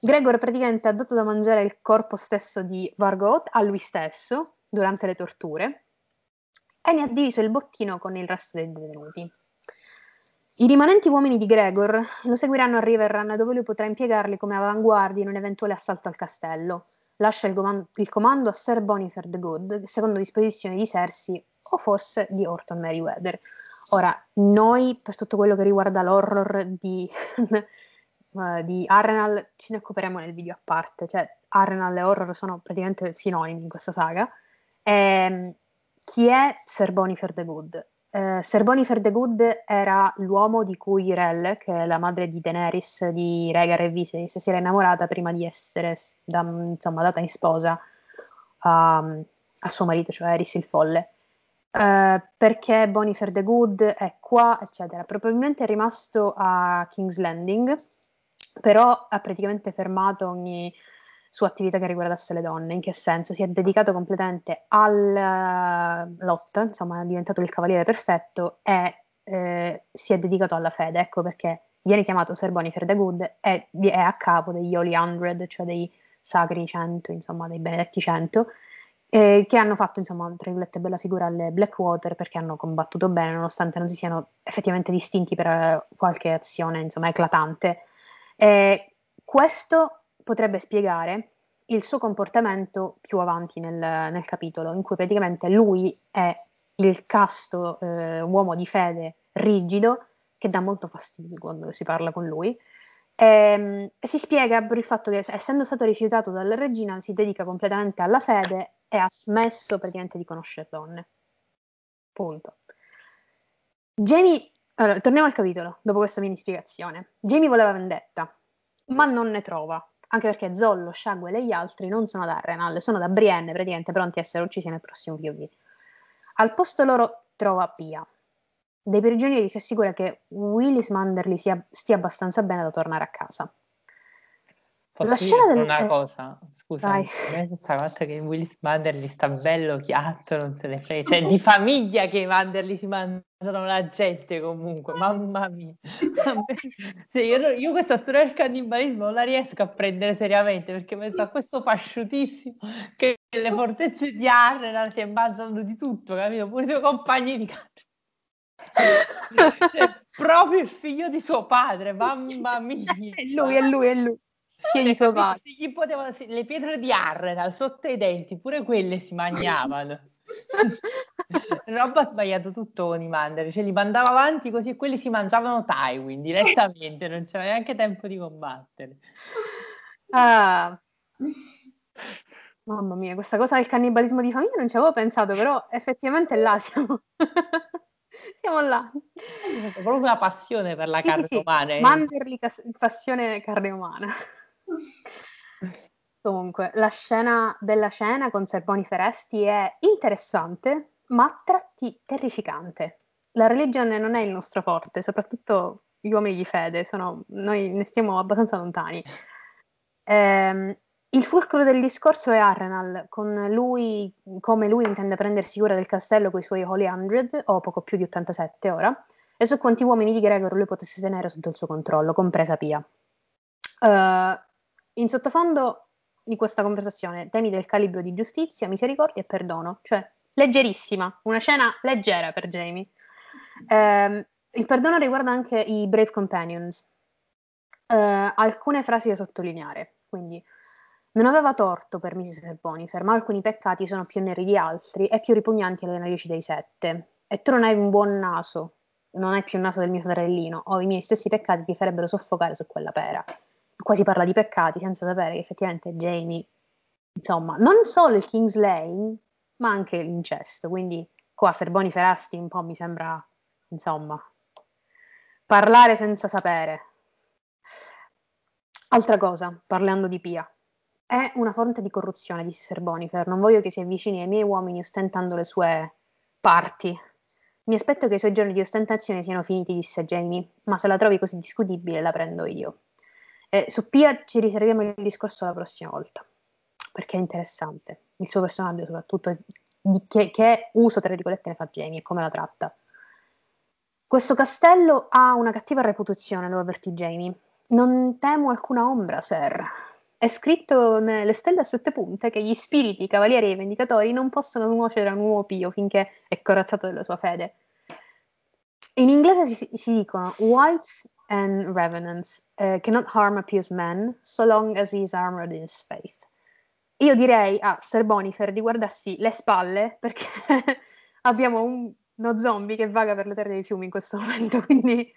Speaker 1: Gregor praticamente ha dato da mangiare il corpo stesso di Vargot a lui stesso durante le torture e ne ha diviso il bottino con il resto dei detenuti. I rimanenti uomini di Gregor lo seguiranno a Riverrun dove lui potrà impiegarli come avanguardia in un eventuale assalto al castello. Lascia il, comando, il comando a Sir Boniface the Good, secondo disposizione di Cersei o forse di Orton Merryweather. Ora, noi per tutto quello che riguarda l'horror di uh, di Arrenal ce ne occuperemo nel video a parte, cioè Arrenal e horror sono praticamente sinonimi in questa saga. E, ehm, chi è Ser Bonifer the Good? Bonifer the Good era l'uomo di cui Rel, che è la madre di Daenerys, di Rhaegar e Viserys, si era innamorata prima di essere da, insomma, data in sposa a, a suo marito, cioè Eris il Folle. Uh, perché Bonifer the Good è qua, eccetera. Probabilmente è rimasto a King's Landing, però ha praticamente fermato ogni sua attività che riguardasse le donne. In che senso? Si è dedicato completamente al uh, lot, insomma, è diventato il cavaliere perfetto e eh, si è dedicato alla fede. Ecco perché viene chiamato Sir Boniface the Good e è a capo degli Holy Hundred, cioè dei Sacri Cento, insomma, dei Benedetti Cento. Eh, che hanno fatto, insomma, tra virgolette, bella figura alle Blackwater perché hanno combattuto bene, nonostante non si siano effettivamente distinti per qualche azione, insomma, eclatante eh, questo potrebbe spiegare il suo comportamento più avanti nel, nel, capitolo, in cui praticamente lui è il casto eh, uomo di fede rigido che dà molto fastidio quando si parla con lui. Ehm, e si spiega per il fatto che essendo stato rifiutato dalla regina si dedica completamente alla fede e ha smesso praticamente di conoscere donne. Punto. Jamie allora, torniamo al capitolo, dopo questa mini spiegazione. Jamie voleva vendetta, ma non ne trova, anche perché Zollo, Shagwell e gli altri non sono da Arrenal, sono da Brienne, praticamente pronti a essere uccisi nel prossimo POV. Al posto loro trova Pia. Dei prigionieri si assicura che Willis Manderly sia, stia abbastanza bene da tornare a casa.
Speaker 3: Posso la scena del... una cosa, scusa, questa cosa che Willis Manderly sta bello chiatto, non se ne frega, cioè di famiglia che i Manderly si mangiano la gente comunque, mamma mia. cioè, io, io, questa storia del cannibalismo non la riesco a prendere seriamente perché penso a questo pasciutissimo che le fortezze di Arrena si è mangiando di tutto, capito? Pure i suoi compagni di casa. cioè, proprio il figlio di suo padre, mamma mia.
Speaker 1: È lui, è lui, è lui. Chiedi suo padre.
Speaker 3: Gli potevano, le pietre di Arrenal sotto i denti, pure quelle si mangiavano. Roba ha sbagliato tutto con i mandari, cioè li mandava avanti così e quelli si mangiavano Tywin direttamente, non c'era neanche tempo di combattere.
Speaker 1: Ah. Mamma mia, questa cosa del cannibalismo di famiglia non ci avevo pensato, però effettivamente là siamo. siamo là.
Speaker 3: Proprio una passione per la sì, carne sì, umana.
Speaker 1: Sì. Manderli passione carne umana. Comunque, la scena della scena con Serboni Feresti è interessante, ma a tratti terrificante. La religione non è il nostro forte, soprattutto gli uomini di fede, sono, noi ne stiamo abbastanza lontani. Eh, il fulcro del discorso è Arrenal, con lui, come lui intende prendersi cura del castello con i suoi Holy Hundred, o poco più di 87 ora, e su quanti uomini di Gregor lui potesse tenere sotto il suo controllo, compresa Pia. Uh, in sottofondo di questa conversazione, temi del calibro di giustizia, misericordia e perdono, cioè leggerissima, una scena leggera per Jamie. Eh, il perdono riguarda anche i Brave Companions. Eh, alcune frasi da sottolineare, quindi non aveva torto per Mrs. Bonifer, ma alcuni peccati sono più neri di altri e più ripugnanti alle narici dei sette. E tu non hai un buon naso, non hai più il naso del mio fratellino, o i miei stessi peccati ti farebbero soffocare su quella pera qua si parla di peccati senza sapere che effettivamente Jamie, insomma, non solo il King's ma anche l'incesto, quindi qua Serboni Ferasti un po' mi sembra, insomma, parlare senza sapere. Altra cosa, parlando di Pia. È una fonte di corruzione, disse Serbonifer. Non voglio che si avvicini ai miei uomini ostentando le sue parti. Mi aspetto che i suoi giorni di ostentazione siano finiti, disse Jamie, ma se la trovi così discutibile la prendo io. E su Pia ci riserviamo il discorso la prossima volta, perché è interessante. Il suo personaggio, soprattutto, che, che uso, tra virgolette, ne fa Jamie e come la tratta. Questo castello ha una cattiva reputazione, lo avvertì Jamie. Non temo alcuna ombra, sir. È scritto nelle stelle a sette punte che gli spiriti, i cavalieri e i vendicatori non possono nuocere a un uomo pio finché è corazzato della sua fede. In inglese si, si dicono whites and revenants uh, cannot harm a pious man so long as he is armored in his faith. Io direi a Sir Bonifer di guardarsi le spalle perché abbiamo un, uno zombie che vaga per le terre dei fiumi in questo momento, quindi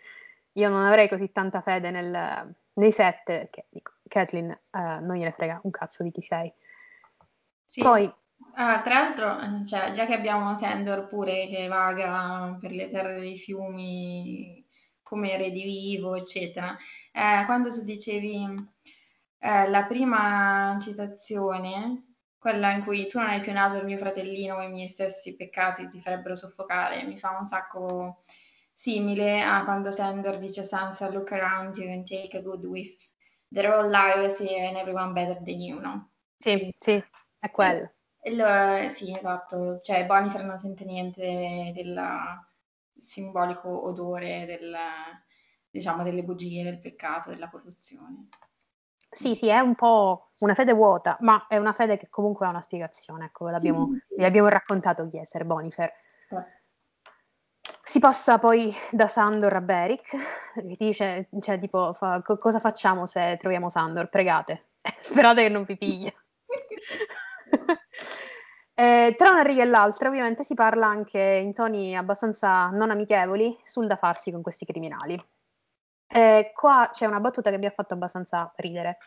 Speaker 1: io non avrei così tanta fede nel, nei set perché dico, Kathleen uh, non gliene frega un cazzo di chi sei.
Speaker 2: Sì. Poi Ah, tra l'altro, cioè, già che abbiamo Sandor pure che vaga per le terre dei fiumi come redivivo, eccetera, eh, quando tu dicevi eh, la prima citazione, quella in cui tu non hai più naso il mio fratellino e i miei stessi peccati ti farebbero soffocare, mi fa un sacco simile a quando Sandor dice Sansa, look around you and take a good whiff. They're all liars and everyone better than you, no?
Speaker 1: Sì, sì, è quello.
Speaker 2: Il, sì, esatto, cioè Bonifer non sente niente del simbolico odore del, diciamo, delle bugie, del peccato, della corruzione.
Speaker 1: Sì, sì, è un po' una fede vuota, ma è una fede che comunque ha una spiegazione, ecco, l'abbiamo, vi abbiamo raccontato chi è Ser Bonifer. Si passa poi da Sandor a Beric, che dice, cioè, tipo, fa, cosa facciamo se troviamo Sandor? Pregate, sperate che non vi piglia. Eh, tra una riga e l'altra, ovviamente, si parla anche in toni abbastanza non amichevoli sul da farsi con questi criminali. Eh, qua c'è una battuta che mi ha fatto abbastanza ridere.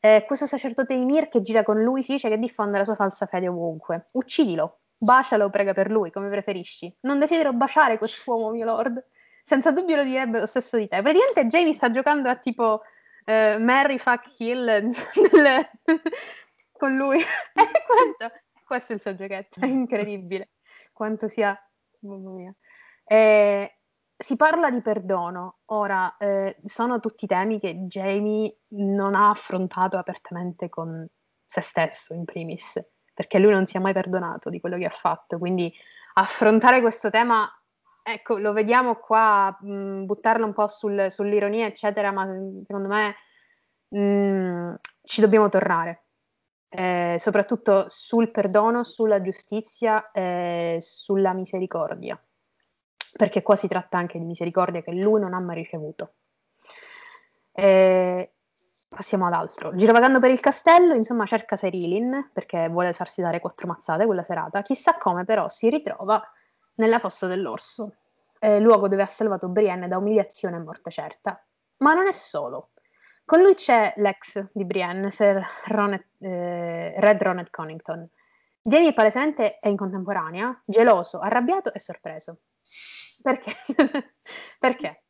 Speaker 1: Eh, questo sacerdote di Mir che gira con lui si dice che diffonde la sua falsa fede ovunque. Uccidilo, bacialo, prega per lui, come preferisci. Non desidero baciare quest'uomo, mio lord. Senza dubbio lo direbbe lo stesso di te. Praticamente Jamie sta giocando a tipo eh, Mary fuck kill con lui. È questo questo è il suo giochetto, è incredibile quanto sia... Mamma mia. Eh, si parla di perdono. Ora, eh, sono tutti temi che Jamie non ha affrontato apertamente con se stesso, in primis, perché lui non si è mai perdonato di quello che ha fatto. Quindi affrontare questo tema, ecco, lo vediamo qua, mh, buttarlo un po' sul, sull'ironia, eccetera, ma secondo me mh, ci dobbiamo tornare eh, soprattutto sul perdono, sulla giustizia e sulla misericordia, perché qua si tratta anche di misericordia che lui non ha mai ricevuto. Eh, passiamo ad altro. Girovagando per il castello, insomma, cerca Serilin perché vuole farsi dare quattro mazzate quella serata. Chissà come, però, si ritrova nella fossa dell'orso, eh, luogo dove ha salvato Brienne da umiliazione e morte certa. Ma non è solo. Con lui c'è l'ex di Brienne, Sir Ronet, eh, Red Ronald Connington. Jamie palesemente è in contemporanea, geloso, arrabbiato e sorpreso. Perché? Perché?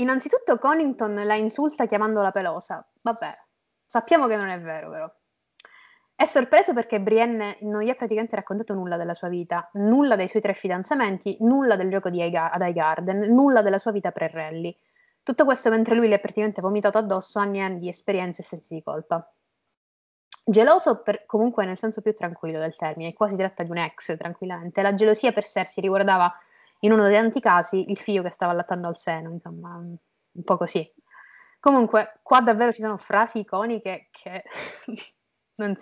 Speaker 1: Innanzitutto Connington la insulta chiamandola pelosa. Vabbè, sappiamo che non è vero però. È sorpreso perché Brienne non gli ha praticamente raccontato nulla della sua vita, nulla dei suoi tre fidanzamenti, nulla del gioco di Highga- ad Highgarden, nulla della sua vita pre-rally. Tutto questo mentre lui le ha praticamente vomitato addosso anni e anni di esperienze e sensi di colpa. Geloso per, comunque nel senso più tranquillo del termine, qua si tratta di un ex tranquillamente. La gelosia per Cersei riguardava in uno dei tanti casi il figlio che stava allattando al seno, insomma, un po' così. Comunque, qua davvero ci sono frasi iconiche che non,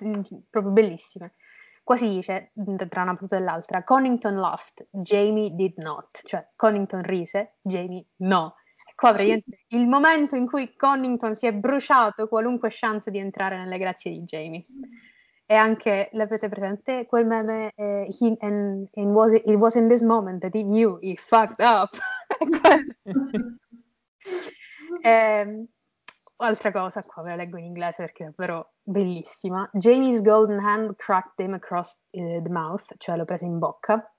Speaker 1: proprio bellissime. Qua si dice, tra una battuta e l'altra, Connington laughed, Jamie did not, cioè Connington rise, Jamie no. Qua praticamente il momento in cui Connington si è bruciato qualunque chance di entrare nelle grazie di Jamie. E anche, l'avete presente, quel meme, eh, he, and, and was it, it, was in this moment that he knew he fucked up. eh, altra cosa, qua ve la leggo in inglese perché è davvero bellissima. Jamie's golden hand cracked him across uh, the mouth, cioè l'ho preso in bocca.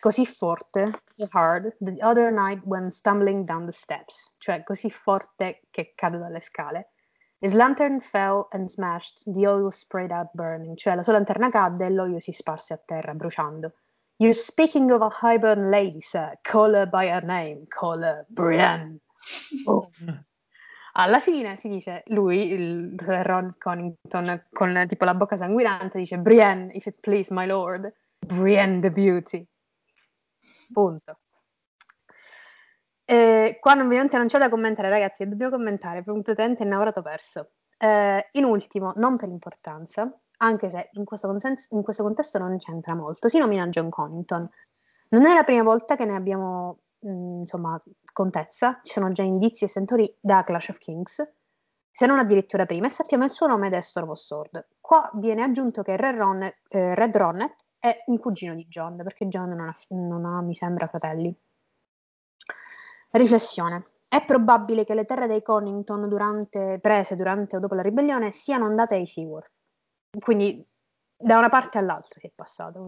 Speaker 1: Così forte, so hard, the other night when stumbling down the steps, cioè così forte che cade dalle scale. His lantern fell and smashed, the oil sprayed out burning, cioè la sua lanterna cadde e l'olio si sparse a terra bruciando. You're speaking of a highborn lady, sir. Call her by her name. Call her Brienne. Oh. Alla fine si dice, lui, il Ron Connington, con tipo la bocca sanguinante, dice Brienne, if it please my lord. Brienne the beauty. Punto. Eh, qua ovviamente non c'è da commentare, ragazzi, dobbiamo commentare, completamente innamorato perso. Eh, in ultimo, non per importanza, anche se in questo, consenso, in questo, contesto non c'entra molto, si nomina John Connington. Non è la prima volta che ne abbiamo, mh, mm, insomma, contezza, ci sono già indizi e sentori da Clash of Kings, se non addirittura prima, e sappiamo il suo nome ed è Storm of Sword. Qua viene aggiunto che Red Ronnet, eh, Red Ronnet è un cugino di John, perché John non ha, non ha, mi sembra, fratelli. Riflessione. È probabile che le terre dei Connington durante, prese durante o dopo la ribellione siano andate ai Seaworth. Quindi da una parte all'altra si è passato.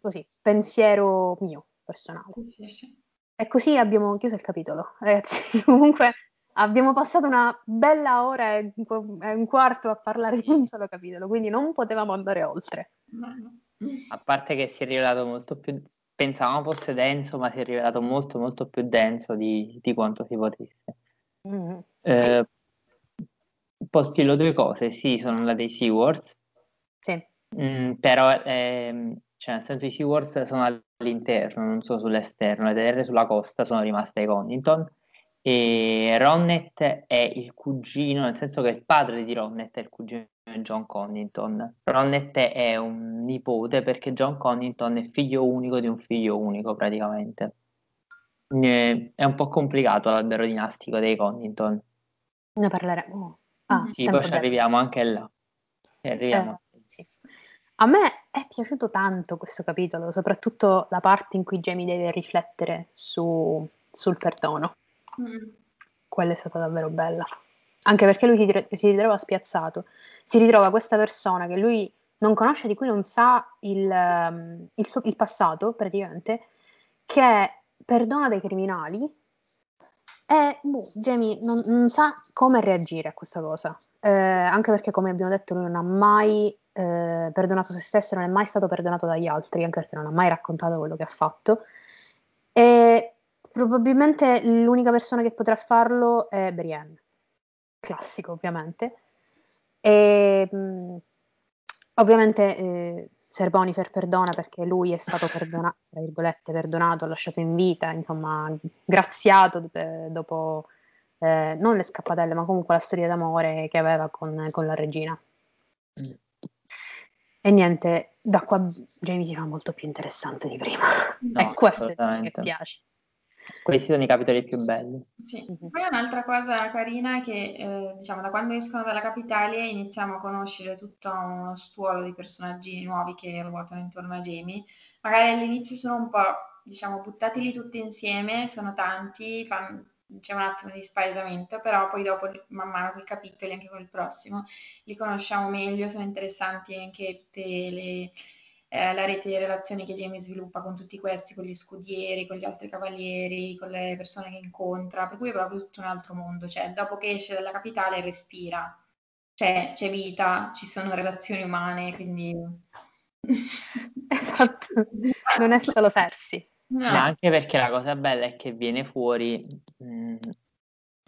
Speaker 1: Così, pensiero mio, personale. E così abbiamo chiuso il capitolo. Ragazzi, comunque abbiamo passato una bella ora e un quarto a parlare di un solo capitolo, quindi non potevamo andare oltre. No, no.
Speaker 3: A parte che si è rivelato molto più, pensavamo fosse denso, ma si è rivelato molto molto più denso di, di quanto si potesse. Mm-hmm. Eh, postilo due cose, sì, sono la dei SeaWords,
Speaker 1: sì.
Speaker 3: Mm, però ehm, cioè nel senso i SeaWords sono all'interno, non sono sull'esterno, le terre sulla costa sono rimaste ai Connington e Ronnet è il cugino, nel senso che il padre di Ronnet è il cugino John Connington. Ronnet è un nipote perché John Connington è figlio unico di un figlio unico praticamente. È un po' complicato l'albero dinastico dei Connington.
Speaker 1: Ne parleremo.
Speaker 3: Ah, sì, poi ci arriviamo anche là. Arriviamo.
Speaker 1: Eh, sì. A me è piaciuto tanto questo capitolo, soprattutto la parte in cui Jamie deve riflettere su, sul perdono. Mm. Quella è stata davvero bella. Anche perché lui si, ritrova spiazzato. Si ritrova questa persona che lui non conosce, di cui non sa il, um, il, suo, il passato, praticamente, che perdona dei criminali e boh, Jamie non, non, sa come reagire a questa cosa. Eh, anche perché, come abbiamo detto, lui non ha mai eh, perdonato se stesso, non è mai stato perdonato dagli altri, anche perché non ha mai raccontato quello che ha fatto. E Probabilmente l'unica persona che potrà farlo è Brienne, classico ovviamente. E, mh, ovviamente eh, Ser Bonifer perdona perché lui è stato perdonato, tra virgolette, perdonato, lasciato in vita, insomma, graziato dopo eh, non le scappatelle, ma comunque la storia d'amore che aveva con, con la regina. Mm. E niente, da qua Jamie si fa molto più interessante di prima. No, e questo è che piace.
Speaker 3: Questi sono i capitoli più belli.
Speaker 2: Sì. Poi un'altra cosa carina è che, eh, diciamo, da quando escono dalla capitale iniziamo a conoscere tutto uno stuolo di personaggi nuovi che ruotano intorno a Jamie. Magari all'inizio sono un po', diciamo, buttati lì tutti insieme, sono tanti, fanno, c'è un attimo di spaesamento, però poi dopo, man mano con i capitoli, anche con il prossimo, li conosciamo meglio, sono interessanti anche tutte le eh, la rete di relazioni che Jamie sviluppa con tutti questi, con gli scudieri, con gli altri cavalieri, con le persone che incontra, per cui è proprio tutto un altro mondo, cioè dopo che esce dalla capitale respira, cioè c'è vita, ci sono relazioni umane, quindi...
Speaker 1: esatto, non è solo Sersi.
Speaker 3: No. anche perché la cosa bella è che viene fuori mh, mm,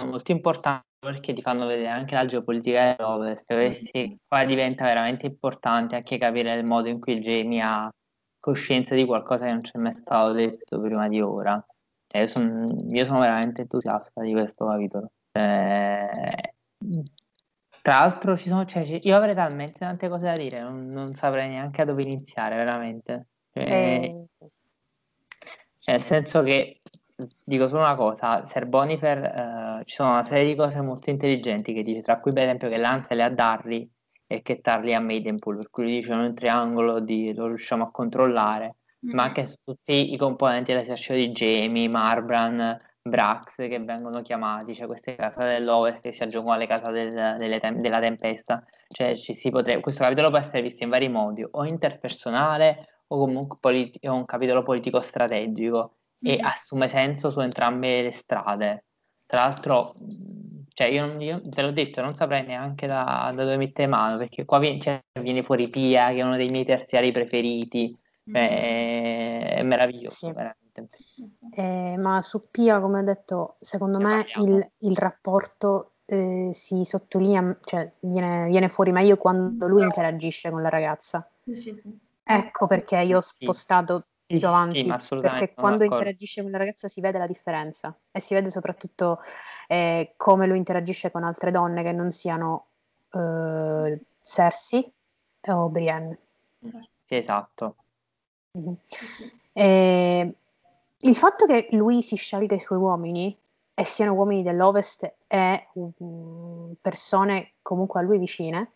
Speaker 3: molto importante perché ti fanno vedere anche la geopolitica dell'Ovest, questi qua diventa veramente importante anche capire il modo in cui Jamie ha coscienza di qualcosa che non c'è mai stato detto prima di ora. Cioè, io, sono, io, sono, veramente entusiasta di questo capitolo. Eh, tra l'altro ci sono, cioè, io avrei talmente tante cose da dire, non, non saprei neanche da dove iniziare, veramente. Cioè, eh. cioè, nel senso che dico solo una cosa, Ser Bonifer, eh, ci sono una serie di cose molto intelligenti che dice, tra cui per esempio che Lancia le a Darry e che Tarly a Maidenpool, per cui dice un triangolo di, lo riusciamo a controllare, mm-hmm. ma anche su tutti i componenti dell'esercito di Jamie, Marbran, Brax che vengono chiamati, cioè queste case dell'Ovest che si aggiungono alle case del, tem- della tempesta, cioè ci si potrebbe, questo capitolo può essere visto in vari modi, o interpersonale o comunque politi- un capitolo politico-strategico e
Speaker 2: Mhm.
Speaker 3: assume senso su entrambe le strade. Tra l'altro, cioè io, non- io te l'ho detto, non saprei neanche da, da dove mettere mano, perché qua viene, cioè, viene fuori Pia, che è uno dei miei terziari preferiti, cioè, è, è meraviglioso,
Speaker 1: Sì.
Speaker 3: veramente.
Speaker 1: Eh, ma su Pia, come ho detto, secondo
Speaker 3: Ne
Speaker 1: me il, il rapporto eh, si sottolinea, cioè viene, viene fuori meglio quando lui interagisce con la ragazza.
Speaker 2: Sì.
Speaker 1: Ecco perché io ho spostato Avanti,
Speaker 3: sì,
Speaker 1: perché quando interagisce con la ragazza si vede la differenza e si vede soprattutto eh, come lui interagisce con altre donne che non siano eh, Cersei o Brienne.
Speaker 3: Sì, esatto.
Speaker 1: Mhm.
Speaker 2: Sì, sì.
Speaker 1: E il fatto che lui si scelga i suoi uomini e siano uomini dell'Ovest e mm, persone comunque a lui vicine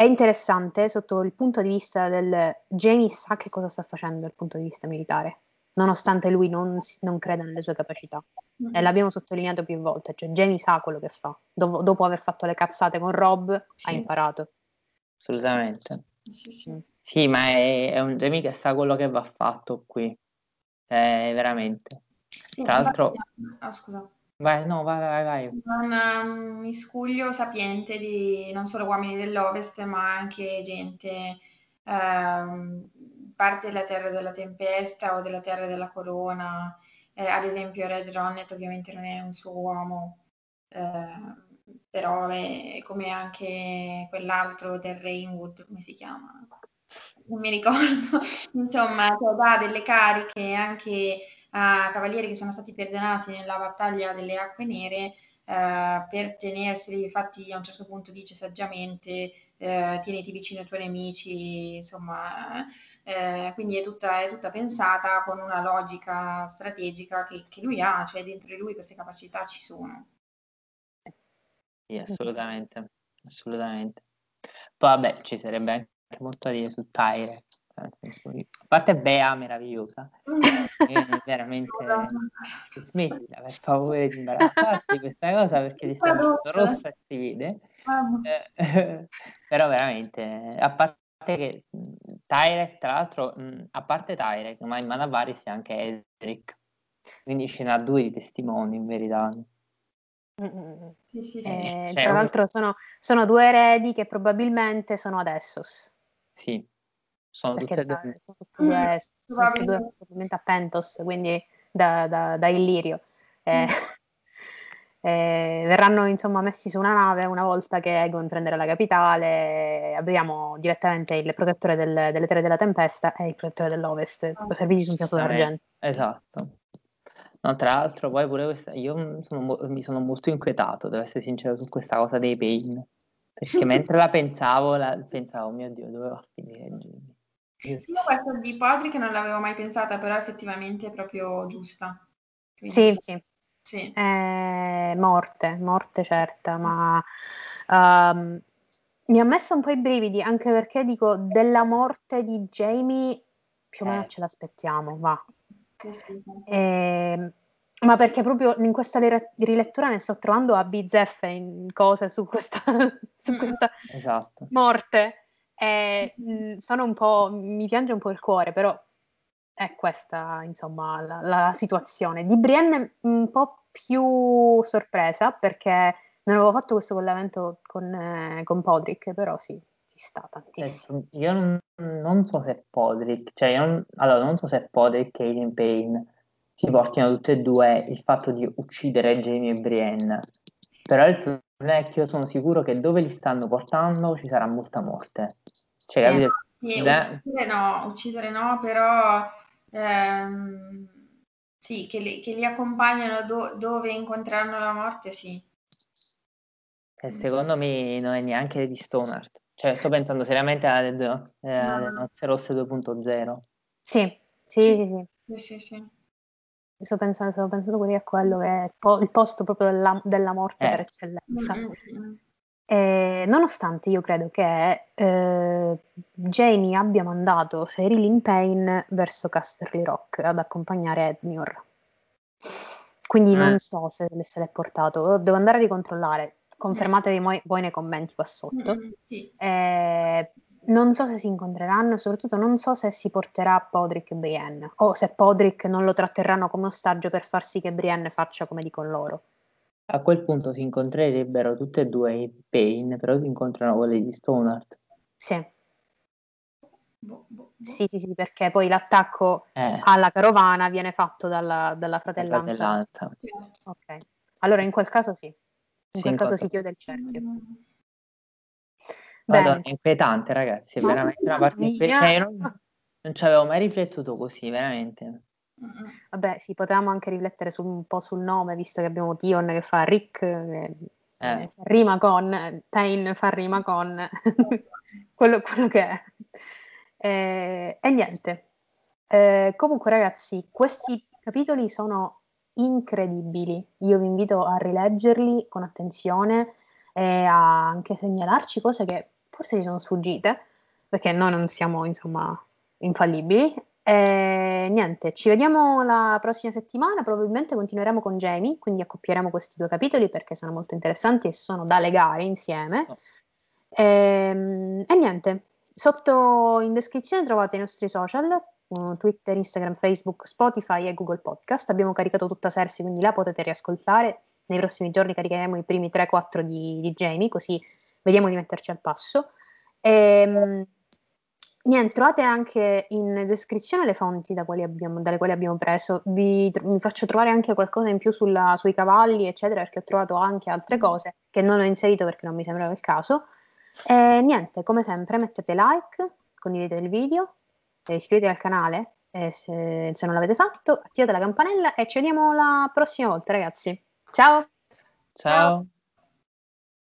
Speaker 1: è interessante sotto il punto di vista del Jamie sa che cosa sta facendo dal punto di vista militare, nonostante lui non, non creda nelle sue capacità.
Speaker 2: Mhm.
Speaker 1: E l'abbiamo sottolineato più volte, cioè Jamie sa quello che fa. Dopo, dopo aver fatto le cazzate con Rob, ha
Speaker 3: Sì.
Speaker 1: imparato.
Speaker 3: Assolutamente.
Speaker 2: Sì, sì.
Speaker 3: Sì, ma è, è un Jamie che sa quello che va fatto qui. Eh, veramente.
Speaker 2: Sì,
Speaker 3: Tra l'altro,
Speaker 2: ah, scusa.
Speaker 3: Vai, no, vai, vai, vai.
Speaker 2: Un um, miscuglio sapiente di non solo uomini dell'Ovest, ma anche gente, ehm, parte della Terra della Tempesta o della Terra della Corona. Eh, ad esempio, Red Ronnet ovviamente non è un suo uomo, eh, però è come anche quell'altro del Rainwood, come si chiama? Non mi ricordo. Insomma, cioè, dà delle cariche anche a cavalieri che sono stati perdonati nella battaglia delle acque nere eh, per tenerseli, infatti a un certo punto dice saggiamente eh, tieniti vicino ai tuoi nemici, insomma, eh, quindi è tutta, è tutta pensata con una logica strategica che, che lui ha, cioè dentro di lui queste capacità ci sono.
Speaker 3: Sì, assolutamente, assolutamente. Poi vabbè, ci sarebbe anche molto da dire su Tyre, a parte Bea meravigliosa, è veramente smettila per favore di imbarazzarti di questa cosa perché ti sta facendo rossa e si vede. Eh, però veramente, a parte che Tyrek, tra l'altro, mh, a parte Tyrek, ma in mano a Varys c'è anche Edric, quindi ce n'ha due di testimoni in verità.
Speaker 1: Mm-mm.
Speaker 2: Sì, sì, sì.
Speaker 1: Eh,
Speaker 3: cioè,
Speaker 1: tra
Speaker 3: un-
Speaker 1: l'altro sono, sono due eredi che probabilmente sono ad Essos,
Speaker 3: Sì, sono
Speaker 1: perché
Speaker 3: tutte
Speaker 1: da-
Speaker 3: due.
Speaker 1: sono tutti e due, sono tutti e due
Speaker 2: Probabilmente.
Speaker 1: a Pentos, quindi da, da- da Illirio. Eh, eh, verranno insomma messi su una nave una volta che Egon prenderà la capitale. Abbiamo direttamente il protettore del- delle Terre della Tempesta e il protettore dell'Ovest, serviti su un piatto d'argento.
Speaker 3: Esatto. No, tra l'altro, poi pure questa, io sono mi sono molto inquietato, devo essere sincero, su questa cosa dei pain. Perché mentre la pensavo, la, pensavo, oh mio Dio, dove va a finire? Io-
Speaker 2: questa di Podrick non l'avevo mai pensata, però effettivamente è proprio giusta. Quindi,
Speaker 1: Sì, sì.
Speaker 2: sì.
Speaker 1: Eh, morte, morte certa, ma ehm, mi ha messo un po' i brividi anche perché dico della morte di Jamie più o meno
Speaker 3: Eh.
Speaker 1: ce l'aspettiamo, va.
Speaker 2: Sì, sì.
Speaker 1: Ehm, ma perché proprio in questa ri- rilettura ne sto trovando a bizzeffe in cose su questa, su questa
Speaker 3: Esatto.
Speaker 1: morte. E, mh, sono un po', mi piange un po' il cuore, però è questa, insomma, la, la situazione. Di Brienne un po' più sorpresa perché non avevo fatto questo collegamento con, eh, con Podrick, però sì, ci sta tantissimo.
Speaker 3: Io non, non so se Podrick, cioè io non, allora non so se Podrick e Aidan Payne si portino tutte e due il fatto di uccidere Jamie e Brienne, però il problema è che io sono sicuro che dove li stanno portando ci sarà molta morte. Cioè,
Speaker 1: Sì.
Speaker 3: capito?
Speaker 2: Sì, uccidere no, uccidere no, però ehm, sì, che li, che li accompagnano do- dove incontreranno la morte, sì.
Speaker 3: E secondo me non è neanche di Stoneheart. Cioè, sto pensando seriamente alle, eh, alle
Speaker 2: No.
Speaker 3: nozze rosse 2.0.
Speaker 1: Sì, sì,
Speaker 2: Sì.
Speaker 1: sì, sì.
Speaker 2: Sì, sì, sì.
Speaker 1: Sto pensando, stavo pensando pure a quello che è il po- il posto proprio della, della morte
Speaker 3: Eh.
Speaker 1: per eccellenza.
Speaker 2: Mm, mm, mm.
Speaker 1: E nonostante io credo che eh, Jamie abbia mandato Cyril Payne verso Casterly Rock ad accompagnare Edmure. Quindi
Speaker 3: Eh.
Speaker 1: non so se se l'è portato, devo andare a ricontrollare. Confermatevi mo- voi nei commenti qua sotto.
Speaker 2: Mm, mm, sì.
Speaker 1: Eh, non so se si incontreranno e soprattutto non so se si porterà Podrick e Brienne o se Podrick non lo tratterranno come ostaggio per far sì che Brienne faccia come dicono loro.
Speaker 3: A quel punto si incontrerebbero tutte e due i Pain, però si incontrano quelli di Stoneheart.
Speaker 1: Sì. Sì, sì, sì, perché poi l'attacco eh. alla carovana viene fatto dalla, dalla fratellanza. fratellanza. Ok, allora in quel caso sì, in si quel caso si chiude il cerchio.
Speaker 3: Madonna, è inquietante, ragazzi, è veramente una parte inquietante. Cioè, non, non ci avevo mai riflettuto così, veramente.
Speaker 1: Vabbè, sì, potevamo anche riflettere su, un po' sul nome, visto che abbiamo Tion che fa Rick, eh, eh. rima con, Pain fa rima con, quello, quello, che è. Eh, e niente. Eh, comunque, ragazzi, questi capitoli sono incredibili. Io vi invito a rileggerli con attenzione e a anche segnalarci cose che forse ci sono sfuggite, perché noi non siamo, insomma, infallibili. E niente, ci vediamo la prossima settimana, probabilmente continueremo con Jamie, quindi accoppieremo questi due capitoli perché sono molto interessanti e sono da legare insieme. E, ehm, e niente, sotto in descrizione trovate i nostri social, uh, Twitter, Instagram, Facebook, Spotify e Google Podcast. Abbiamo caricato tutta Cersei, quindi la potete riascoltare. Nei prossimi giorni caricheremo i primi 3-4 di, di Jamie, così vediamo di metterci al passo. E, ehm, niente, trovate anche in descrizione le fonti da quali abbiamo, dalle quali abbiamo preso. Vi, vi, faccio trovare anche qualcosa in più sulla, sui cavalli, eccetera, perché ho trovato anche altre mm. cose che non ho inserito perché non mi sembrava il caso. E niente, come sempre, mettete like, condividete il video, iscrivetevi al canale se, se non l'avete fatto, attivate la campanella e ci vediamo la prossima volta, ragazzi. Ciao!
Speaker 3: Ciao! Ciao.